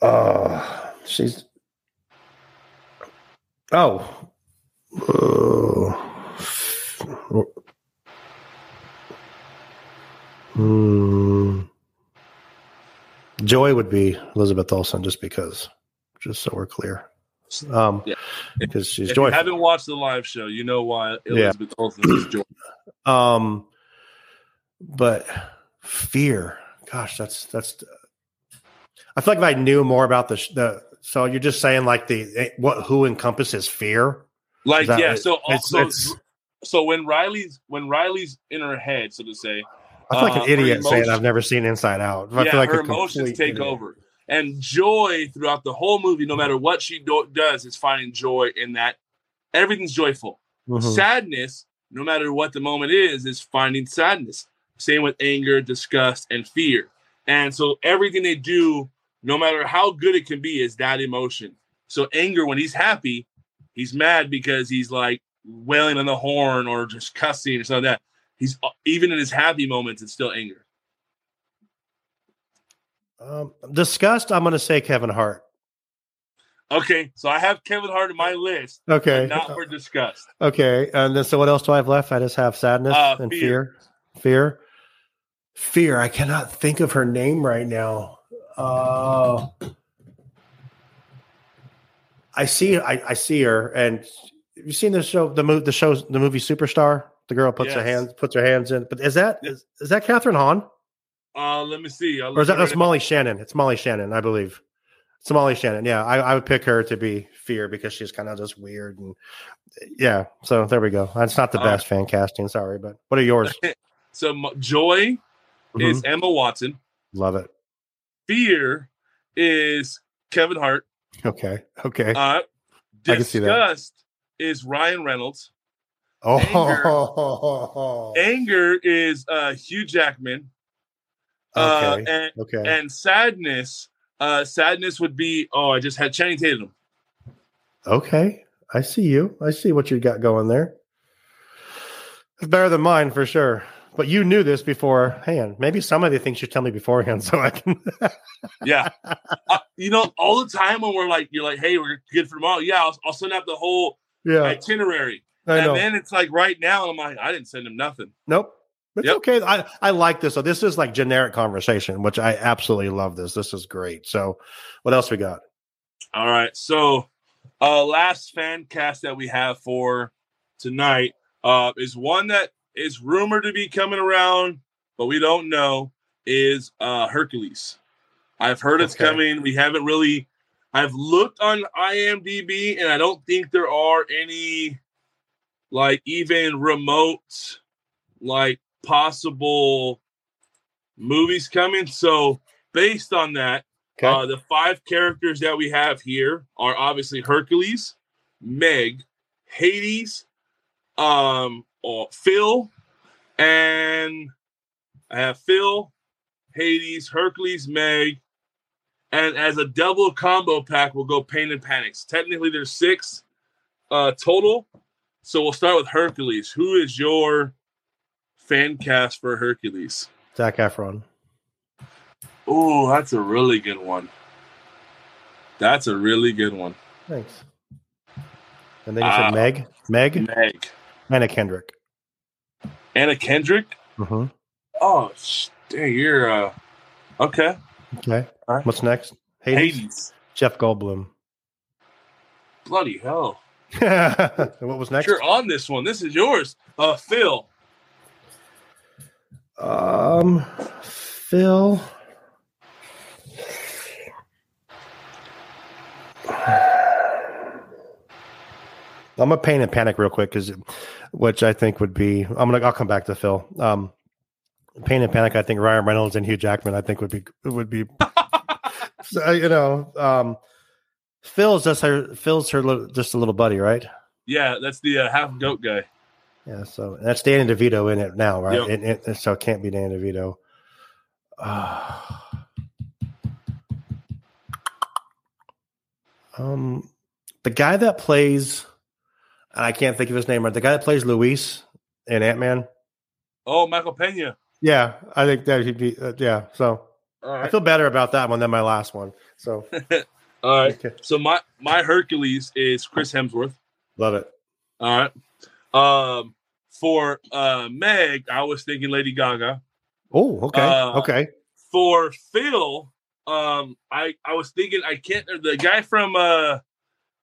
Uh, she's. Oh. Uh, Hmm. Joy would be Elizabeth Olsen, just because, just so we're clear. Um, Yeah. because she's If joyful. you haven't watched the live show, you know why Elizabeth Olsen is joy. (clears throat) Um, but fear, gosh, that's that's. I feel like if I knew more about the the, so you're just saying like the eh, what who encompasses fear. Like that yeah, so It's- so it's- so when Riley's when Riley's in her head, so to say, I feel like Uh, an her idiot saying I've never seen Inside Out. I yeah, feel like her emotions take idiot. over. And joy throughout the whole movie, no matter what she do- does, is finding joy in that everything's joyful. Mhm. Sadness, no matter what the moment is, is finding sadness. Same with anger, disgust, and fear. And so everything they do, no matter how good it can be, is that emotion. So anger, when he's happy, he's mad because he's like wailing on the horn or just cussing or something like that. He's even in his happy moments, it's still anger. Um, disgust. I'm going to say Kevin Hart. Okay, so I have Kevin Hart in my list, Okay. not for disgust. Okay, and then so what else do I have left? I just have sadness Uh, and fear. fear. Fear. Fear. I cannot think of her name right now. Uh, I see. I, I see her, and have you seen the show? The movie. The shows. The movie Superstar. The girl puts her hands puts her hands in. But is that is, is that Kathryn Hahn Uh, let me see. I'll or is that that's. Molly Shannon? It's Molly Shannon, I believe. It's Molly Shannon. Yeah, I, I would pick her to be Fear because she's kind of just weird and yeah. So there we go. That's not the All best fan casting. Sorry, but what are yours? (laughs) So joy is Mhm. Emma Watson. Love it. Fear is Kevin Hart. Okay. Okay. Uh, I can see that. disgust is Ryan Reynolds. Oh, Anger (laughs) is uh, Hugh Jackman. Uh, okay. and, okay. and sadness, uh, sadness would be oh, I just had Channing Tatum. Okay. I see you. I see what you got going there. It's better than mine for sure. But you knew this beforehand. Maybe some of the things you tell me beforehand, (laughs) so I can. Yeah, uh, you know, all the time when we're like, you're like, hey, we're good for tomorrow. Yeah, I'll, I'll send out the whole yeah, itinerary, I and know. then it's like right now, I'm like, I didn't send him nothing. nope. It's Yep. okay. I, I like this. So this is like generic conversation, which I absolutely love. This. This is great. So, what else we got? All right. So, uh last fan cast that we have for tonight uh is one that is rumored to be coming around, but we don't know is uh Hercules. I've heard it's Okay. coming. We haven't really I've looked on IMDb and I don't think there are any like even remote like possible movies coming. So, based on that, Okay. uh, the five characters that we have here are obviously Hercules, Meg, Hades, um, or Phil, and I have Phil, Hades, Hercules, Meg, and as a double combo pack, we'll go Pain and Panics. Technically, there's six uh, total, so we'll start with Hercules. Who is your fan cast for Hercules? Zac Efron. Oh, that's a really good one. That's a really good one. Thanks. And then you Uh, Meg, Meg, Meg. Anna Kendrick. Anna Kendrick. hmm Oh, dang, you're uh, okay. Okay. Right. What's next? Hades. Hades. Jeff Goldblum. Bloody hell. (laughs) what was next? You're on this one. This is yours. Uh, Phil. Um, Phil. I'm gonna paint and panic real quick because, which I think would be. I'm gonna. I'll come back to Phil. Um, pain and panic. I think Ryan Reynolds and Hugh Jackman. I think would be would be. (laughs) so, you know, um, Phil's just her. Phil's her. little- Just a little buddy, right? Yeah, that's the uh, half goat guy. Yeah, so that's Danny DeVito in it now, right? Yep. It, it, so it can't be Danny DeVito. Ah. (sighs) um, the guy that plays, and I can't think of his name, right? The guy that plays Luis in Ant Man. Oh, Michael Pena. Yeah, I think that he'd be. Uh, yeah, so All I feel better about that one than my last one. So (laughs) All right. okay. So my my Hercules is Chris Hemsworth. love it. All right. Um, for uh Meg, I was thinking Lady Gaga. Oh, okay, Uh, okay. For Phil, um, I I was thinking I can't the guy from uh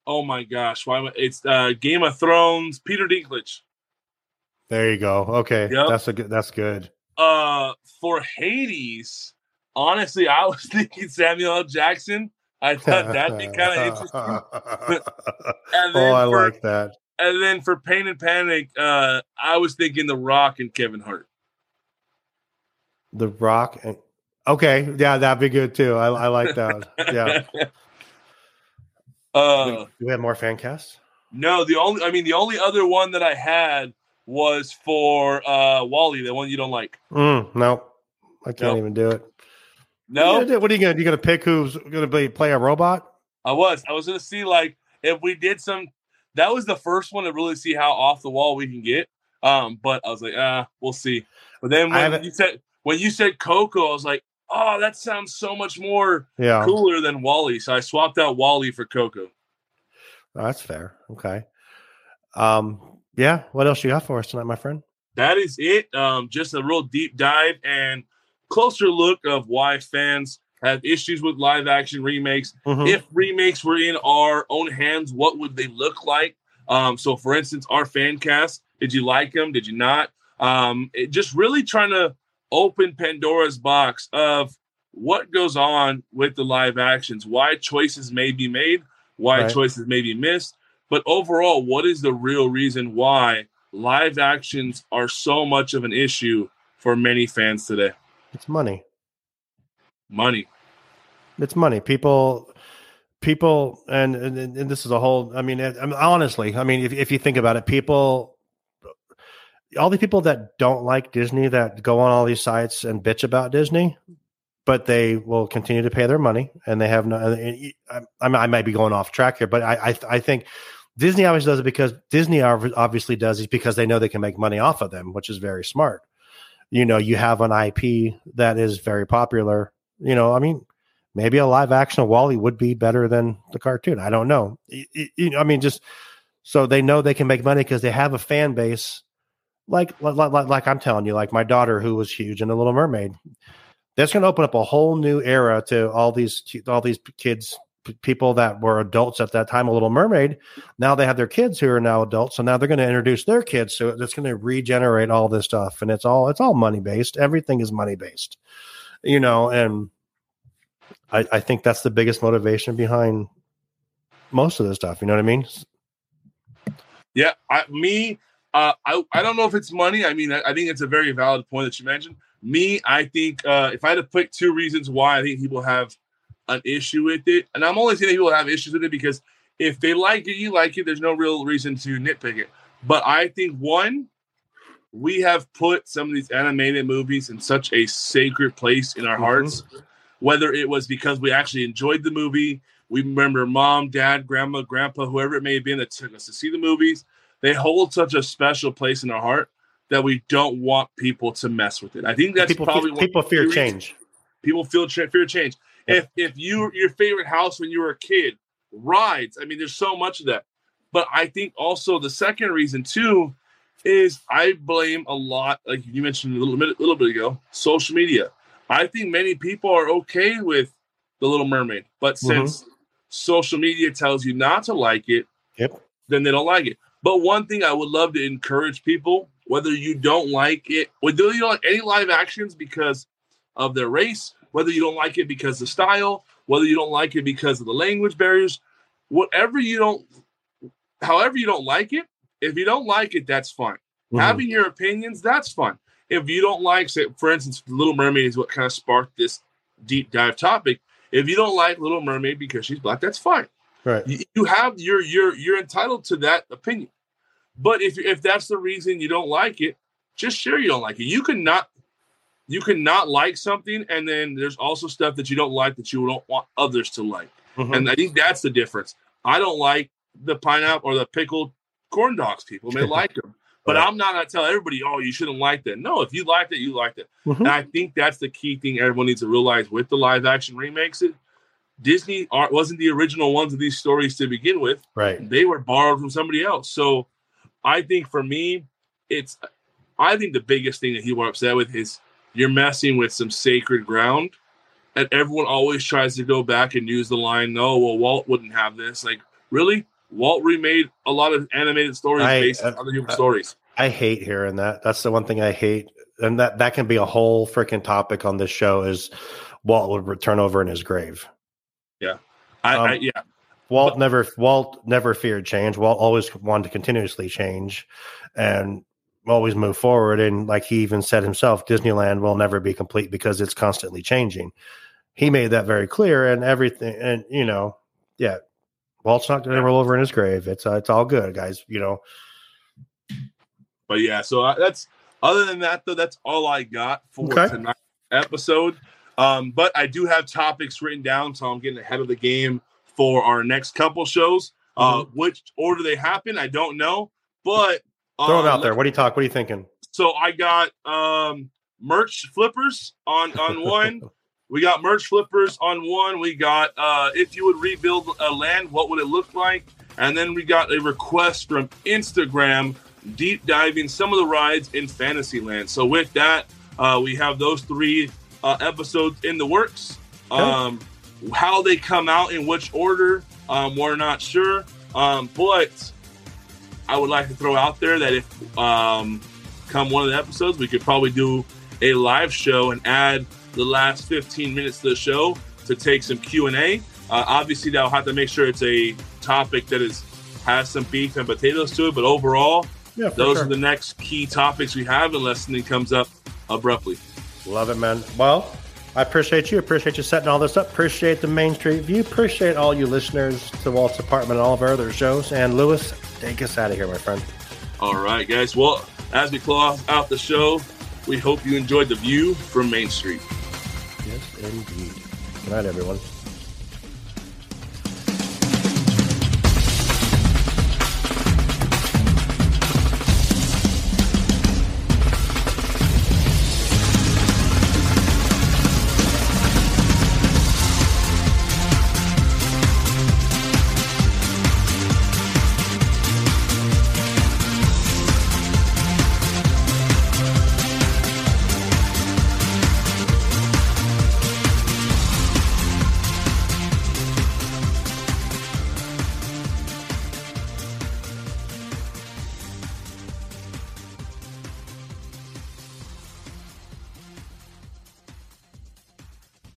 oh my gosh, why am I, it's uh Game of Thrones, Peter Dinklage. There you go. Okay, Yep. that's a good. That's good. Uh for Hades, honestly, I was (laughs) thinking Samuel L. Jackson. I thought that'd be kind of (laughs) interesting. (laughs) Oh, I for, like that. And then for Pain and Panic, uh, I was thinking The Rock and Kevin Hart. The Rock. And, okay, yeah, that'd be good too. I, I like that. Yeah. (laughs) uh, Do we have more fan casts? no, the only I mean the only other one that I had was for uh WALL-E, the one you don't like. Mm, no, I can't Nope. even do it. No, Yeah, what are you gonna? You gonna pick who's gonna be play a robot? I was. I was gonna see like if we did some. That was the first one to really see how off the wall we can get. Um, but I was like, ah, we'll see. But then when you said when you said Coco, I was like, oh, that sounds so much more Yeah, cooler than WALL-E. So I swapped out WALL-E for Coco. Oh, that's fair. Okay. Um. Yeah. What else you got for us tonight, my friend? that is it. Um, just a real deep dive and closer look of why fans have issues with live action remakes. Mhm. If remakes were in our own hands, what would they look like? Um, so, for instance, our fan cast, did you like them? Did you not? Um, it just really trying to open Pandora's box of what goes on with the live actions, why choices may be made, why Right. choices may be missed. But overall, what is the real reason why live actions are so much of an issue for many fans today? It's money. Money. It's money. People, people, and and, and this is a whole. I mean, I mean, honestly, I mean, if if you think about it, people all the people that don't like Disney that go on all these sites and bitch about Disney, but they will continue to pay their money and they have no. I, I, might be going off track here, but I I, I think Disney always does it because Disney obviously does it because they know they can make money off of them, which is very smart. You know, you have an IP that is very popular. You know, I mean, maybe a live action of WALL-E would be better than the cartoon. I don't know. You know, I mean, just so they know they can make money because they have a fan base. Like, like, like I'm telling you, like my daughter who was huge in the Little Mermaid. That's going to open up a whole new era to all these all these kids people that were adults at that time, a Little Mermaid. Now they have their kids who are now adults, so now they're going to introduce their kids. So it's going to regenerate all this stuff, and it's all it's all money based. Everything is money based, you know. And I, I think that's the biggest motivation behind most of this stuff. You know what I mean? Yeah, I, me, uh, I I don't know if it's money. I mean, I, I think it's a very valid point that you mentioned. Me, I think uh, if I had to pick two reasons why I think people have an issue with it. And I'm only saying people have issues with it because if they like it, you like it. There's no real reason to nitpick it. But I think one, we have put some of these animated movies in such a sacred place in our mm-hmm. hearts. Whether it was because we actually enjoyed the movie, we remember mom, dad, grandma, grandpa, whoever it may have been that took us to see the movies. They hold such a special place in our heart that we don't want people to mess with it. I think that's people, probably people fear change. People feel fear change if if you your favorite house when you were a kid rides i mean there's so much of that but i think also the second reason too is i blame a lot like you mentioned a little bit little bit ago social media i think many people are okay with the little mermaid but mm-hmm. since mm-hmm. social media tells you not to like it yep. then they don't like it but one thing i would love to encourage people whether you don't like it whether you don't like any live actions because of their race whether you don't like it because of style, whether you don't like it because of the language barriers, whatever you don't, however you don't like it, if you don't like it, that's fine. Mm-hmm. Having your opinions, that's fine. If you don't like, say, for instance, Little Mermaid is what kind of sparked this deep dive topic. If you don't like Little Mermaid because she's black, that's fine. Right. You, you have you're you're you're entitled to that opinion. But if if that's the reason you don't like it, just share you don't like it. You can not you can not like something and then there's also stuff that you don't like that you don't want others to like mm-hmm. and i think that's the difference i don't like the pineapple or the pickled corn dogs people may (laughs) like them but right. i'm not going to tell everybody oh you shouldn't like that no if you liked it you liked it mm-hmm. and i think that's the key thing everyone needs to realize with the live action remakes it disney art wasn't the original ones of these stories to begin with right they were borrowed from somebody else so i think for me it's i think the biggest thing that he was upset with is you're messing with some sacred ground. And everyone always tries to go back and use the line, no, well, Walt wouldn't have this. Like, really? Walt remade a lot of animated stories I, based on other human uh, stories. I hate hearing that. That's the one thing I hate. And that, that can be a whole freaking topic on this show is Walt would return over in his grave. Yeah. I, um, I yeah. Walt but, never Walt never feared change. Walt always wanted to continuously change. And always move forward. And like he even said himself, Disneyland will never be complete because it's constantly changing. He made that very clear, and everything. And you know, yeah, Walt's not going to roll over in his grave. It's uh, it's all good, guys. You know. But yeah, so uh, that's other than that though. That's all I got for okay. tonight's episode. Um, but I do have topics written down, so I'm getting ahead of the game for our next couple shows. Uh, mm-hmm. which order they happen, I don't know, but Throw it out there. What do you talk? What are you thinking? So I got um, merch flippers on on one. (laughs) we got merch flippers on one. We got uh, if you would rebuild a land, what would it look like? And then we got a request from Instagram deep diving some of the rides in Fantasyland. So with that, uh, we have those three uh, episodes in the works. Um, how they come out in which order, um, we're not sure. Um, but I would like to throw out there that if um, come one of the episodes, we could probably do a live show and add the last 15 minutes of the show to take some Q and A. Uh, obviously, that'll have to make sure it's a topic that is has some beef and potatoes to it. But overall, yeah, those sure. are the next key topics we have, unless something comes up abruptly. Love it, man. Well, I appreciate you. Appreciate you setting all this up. Appreciate the Main Street View. Appreciate all you listeners to Walt's Apartment and all of our other shows. And Louis, take us out of here, my friend. All right, guys. Well, as we close out the show, we hope you enjoyed the view from Main Street. Yes, indeed. Good night, everyone.